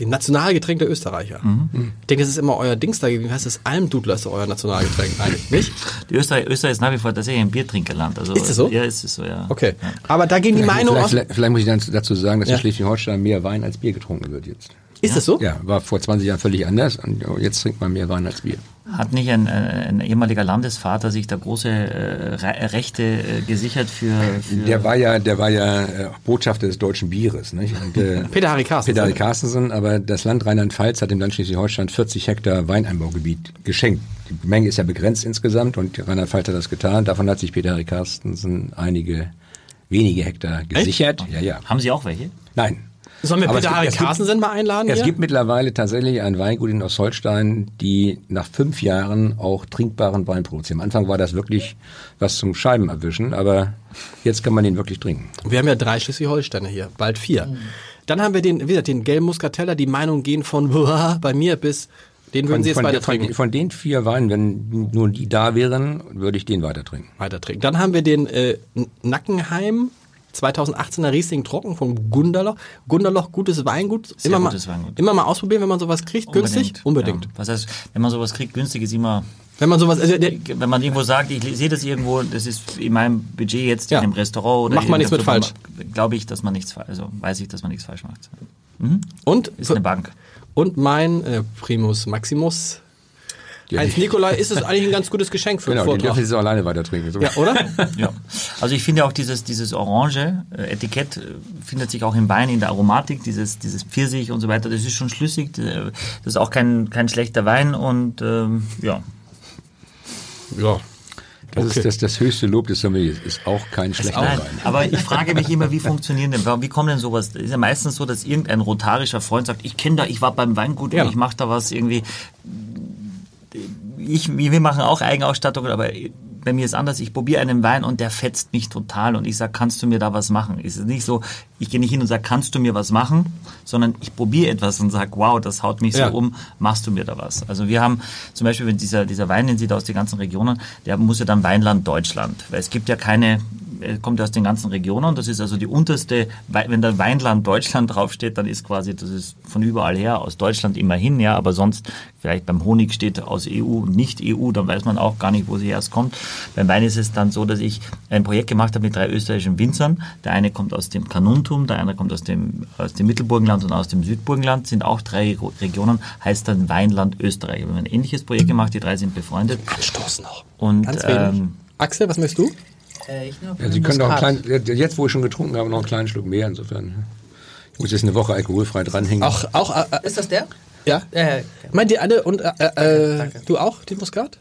dem Nationalgetränk der Österreicher. Ich denke, das ist immer euer Dings da gewesen. Heißt das Almdudler ist euer Nationalgetränk eigentlich, nicht? Die Österreich, Österreich ist nach wie vor tatsächlich ein Biertrinkerland. Also, Ist das so? Ja, ist es so, ja. Okay. Aber da gehen die Meinungen vielleicht, aus. vielleicht, vielleicht muss ich dann dazu sagen, dass Ja. in Schleswig-Holstein mehr Wein als Bier getrunken wird jetzt. Ist das so? Ja, war vor 20 Jahren völlig anders und jetzt trinkt man mehr Wein als Bier. Hat nicht ein, äh, ein ehemaliger Landesvater sich da große äh, Re Rechte äh, gesichert für, für Der war ja, der war ja äh, Botschafter des deutschen Bieres. Nicht? Und, äh, Peter Harry Carstensen. Peter Harry Carstensen, aber das Land Rheinland-Pfalz hat dem Land Schleswig-Holstein 40 Hektar Weineinbaugebiet geschenkt. Die Menge ist ja begrenzt insgesamt und Rheinland-Pfalz hat das getan. Davon hat sich Peter Harry Carstensen einige wenige Hektar gesichert. Ja, ja. Haben Sie auch welche? Nein. Sollen wir Peter es gibt- Harry Carstensen mal einladen? Es hier? gibt mittlerweile tatsächlich ein Weingut in Ostholstein, die nach fünf Jahren auch trinkbaren Wein produzieren. Am Anfang war das wirklich was zum Scheiben erwischen, aber jetzt kann man den wirklich trinken. Wir haben ja drei Schleswig-Holsteiner hier, bald vier. Dann haben wir den, wie gesagt, den gelben Muscateller. Die Meinungen gehen von bei mir bis, den würden Sie jetzt von, weiter von, trinken. von den vier Weinen, wenn nur die da wären, würde ich den weiter trinken. weiter trinken. Dann haben wir den äh, Nackenheim 2018er Riesling Trocken von Gunderloch. Gunderloch, gutes Weingut. Sehr immer, mal, gutes Weingut. immer mal ausprobieren, wenn man sowas kriegt. Günstig? Unbedingt. Ja. Was heißt, wenn man sowas kriegt, günstig ist immer, Wenn man sowas, also, wenn man irgendwo sagt, ich sehe das irgendwo, das ist in meinem Budget jetzt Ja. in einem Restaurant oder Macht man nichts mit falsch. Glaube ich, dass man nichts, fa- also weiß ich, dass man nichts falsch macht. und, Ist eine Bank. und mein äh, Primus Maximus. Heinz Nikolai ist es eigentlich ein ganz gutes Geschenk für Genau, den Vortrag. Auch alleine weiter trinken. So. Ja, oder? Ja. Also ich finde auch dieses, dieses orange äh, Etikett äh, findet sich auch im Wein, in der Aromatik, dieses, dieses Pfirsich und so weiter, das ist schon schlüssig, äh, das ist auch kein, kein schlechter Wein und ähm, ja. ja. Das Okay. ist das, das höchste Lob des Sommeliers. Ist auch kein schlechter Wein. aber ich frage mich immer, wie funktionieren denn, wie kommt denn sowas? Es ist ja meistens so, dass irgendein rotarischer Freund sagt, ich kenne da, ich war beim Weingut Ja. und ich mache da was irgendwie. Ich, wir machen auch Eigenausstattung, aber bei mir ist anders. Ich probiere einen Wein und der fetzt mich total und ich sage, kannst du mir da was machen? Es ist nicht so, ich gehe nicht hin und sage, kannst du mir was machen, sondern ich probiere etwas und sage, wow, das haut mich Ja. so um, machst du mir da was? Also wir haben zum Beispiel, wenn dieser, dieser Wein, den Sie da aus den ganzen Regionen, der muss ja dann Weinland Deutschland, weil es gibt ja keine, kommt ja aus den ganzen Regionen, das ist also die unterste, wenn da Weinland Deutschland draufsteht, dann ist quasi, das ist von überall her, aus Deutschland immerhin, ja, aber sonst vielleicht beim Honig steht aus EU und nicht EU, dann weiß man auch gar nicht, wo sie erst kommt. Beim Wein ist es dann so, dass ich ein Projekt gemacht habe mit drei österreichischen Winzern. Der eine kommt aus dem Kanuntum, der andere kommt aus dem, aus dem Mittelburgenland und aus dem Südburgenland, sind auch drei Regionen, heißt dann Weinland Österreich. Wir haben ein ähnliches Projekt gemacht, die drei sind befreundet. Anstoßen noch. Und Ganz wenig. ähm, Axel, was möchtest du? Äh, ich nehme Ja, Sie können Muskat. kleinen, jetzt wo ich schon getrunken habe, noch einen kleinen Schluck mehr, insofern. Ich muss jetzt eine Woche alkoholfrei dranhängen. Auch, auch, äh, äh, Ist das der? ja? Äh, Meint ihr alle und, äh, äh, Danke. du auch, den Muskat?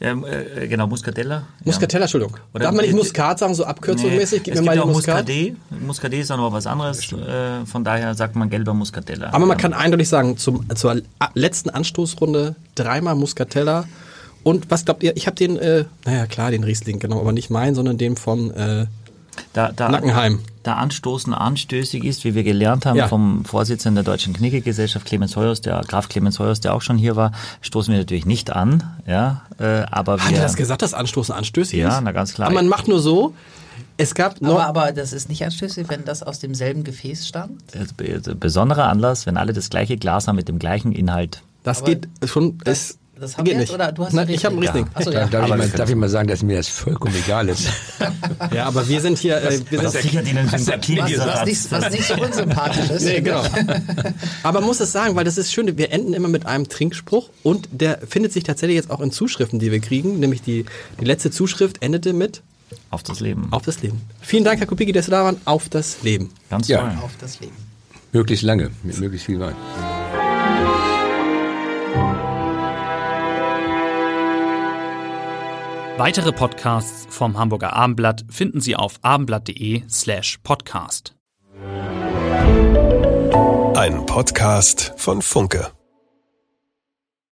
äh, genau, Muscatella. Muscatella, Entschuldigung. Oder- Darf man nicht äh, Muskat sagen, so abkürzungsmäßig? Gib es mir mal auch Muskat. Muscadet. Muscadet ist auch noch was anderes. Äh, von daher sagt man gelber Muscatella. Aber man Ja. kann eindeutig sagen, zum, zur letzten Anstoßrunde dreimal Muscatella. Und was glaubt ihr? Ich habe den, äh, naja klar, den Riesling, genau, aber nicht meinen, sondern den von äh, da, da, Nackenheim. Da Anstoßen anstößig ist, wie wir gelernt haben Ja. vom Vorsitzenden der Deutschen Knicke-Gesellschaft, Clemens Heuers, der Graf Clemens Heuers, der auch schon hier war, stoßen wir natürlich nicht an, ja, äh, aber Hat wir, er das gesagt, dass Anstoßen anstößig Ja, ist? na, ganz klar. Aber man macht nur so, es gab noch, aber, aber das ist nicht anstößig, wenn das aus demselben Gefäß stammt? äh, be- besonderer Anlass, wenn alle das gleiche Glas haben mit dem gleichen Inhalt. das aber geht schon, Das, das haben geht wir jetzt, nicht. oder du hast Nein, ich habe einen Riesling. Achso, Darf, ja. darf, ich mal, darf ich mal sagen, dass mir das vollkommen egal ist? Ja, aber wir sind hier, äh, wir sind, sichert Ihnen Sympathie, Was, dieser was, Satz. nicht, was nicht so unsympathisch ist. Nee, genau. Aber muss es sagen, weil das ist schön, wir enden immer mit einem Trinkspruch und der findet sich tatsächlich jetzt auch in Zuschriften, die wir kriegen. Nämlich die, die letzte Zuschrift endete mit Auf das Leben. Auf das Leben. Vielen Dank, Herr Kupicki, dass Sie da waren. Auf das Leben. Ganz Ja. toll. Auf das Leben. möglichst lange, mit möglichst viel Wein. Weitere Podcasts vom Hamburger Abendblatt finden Sie auf abendblatt.de slash podcast. Ein Podcast von Funke.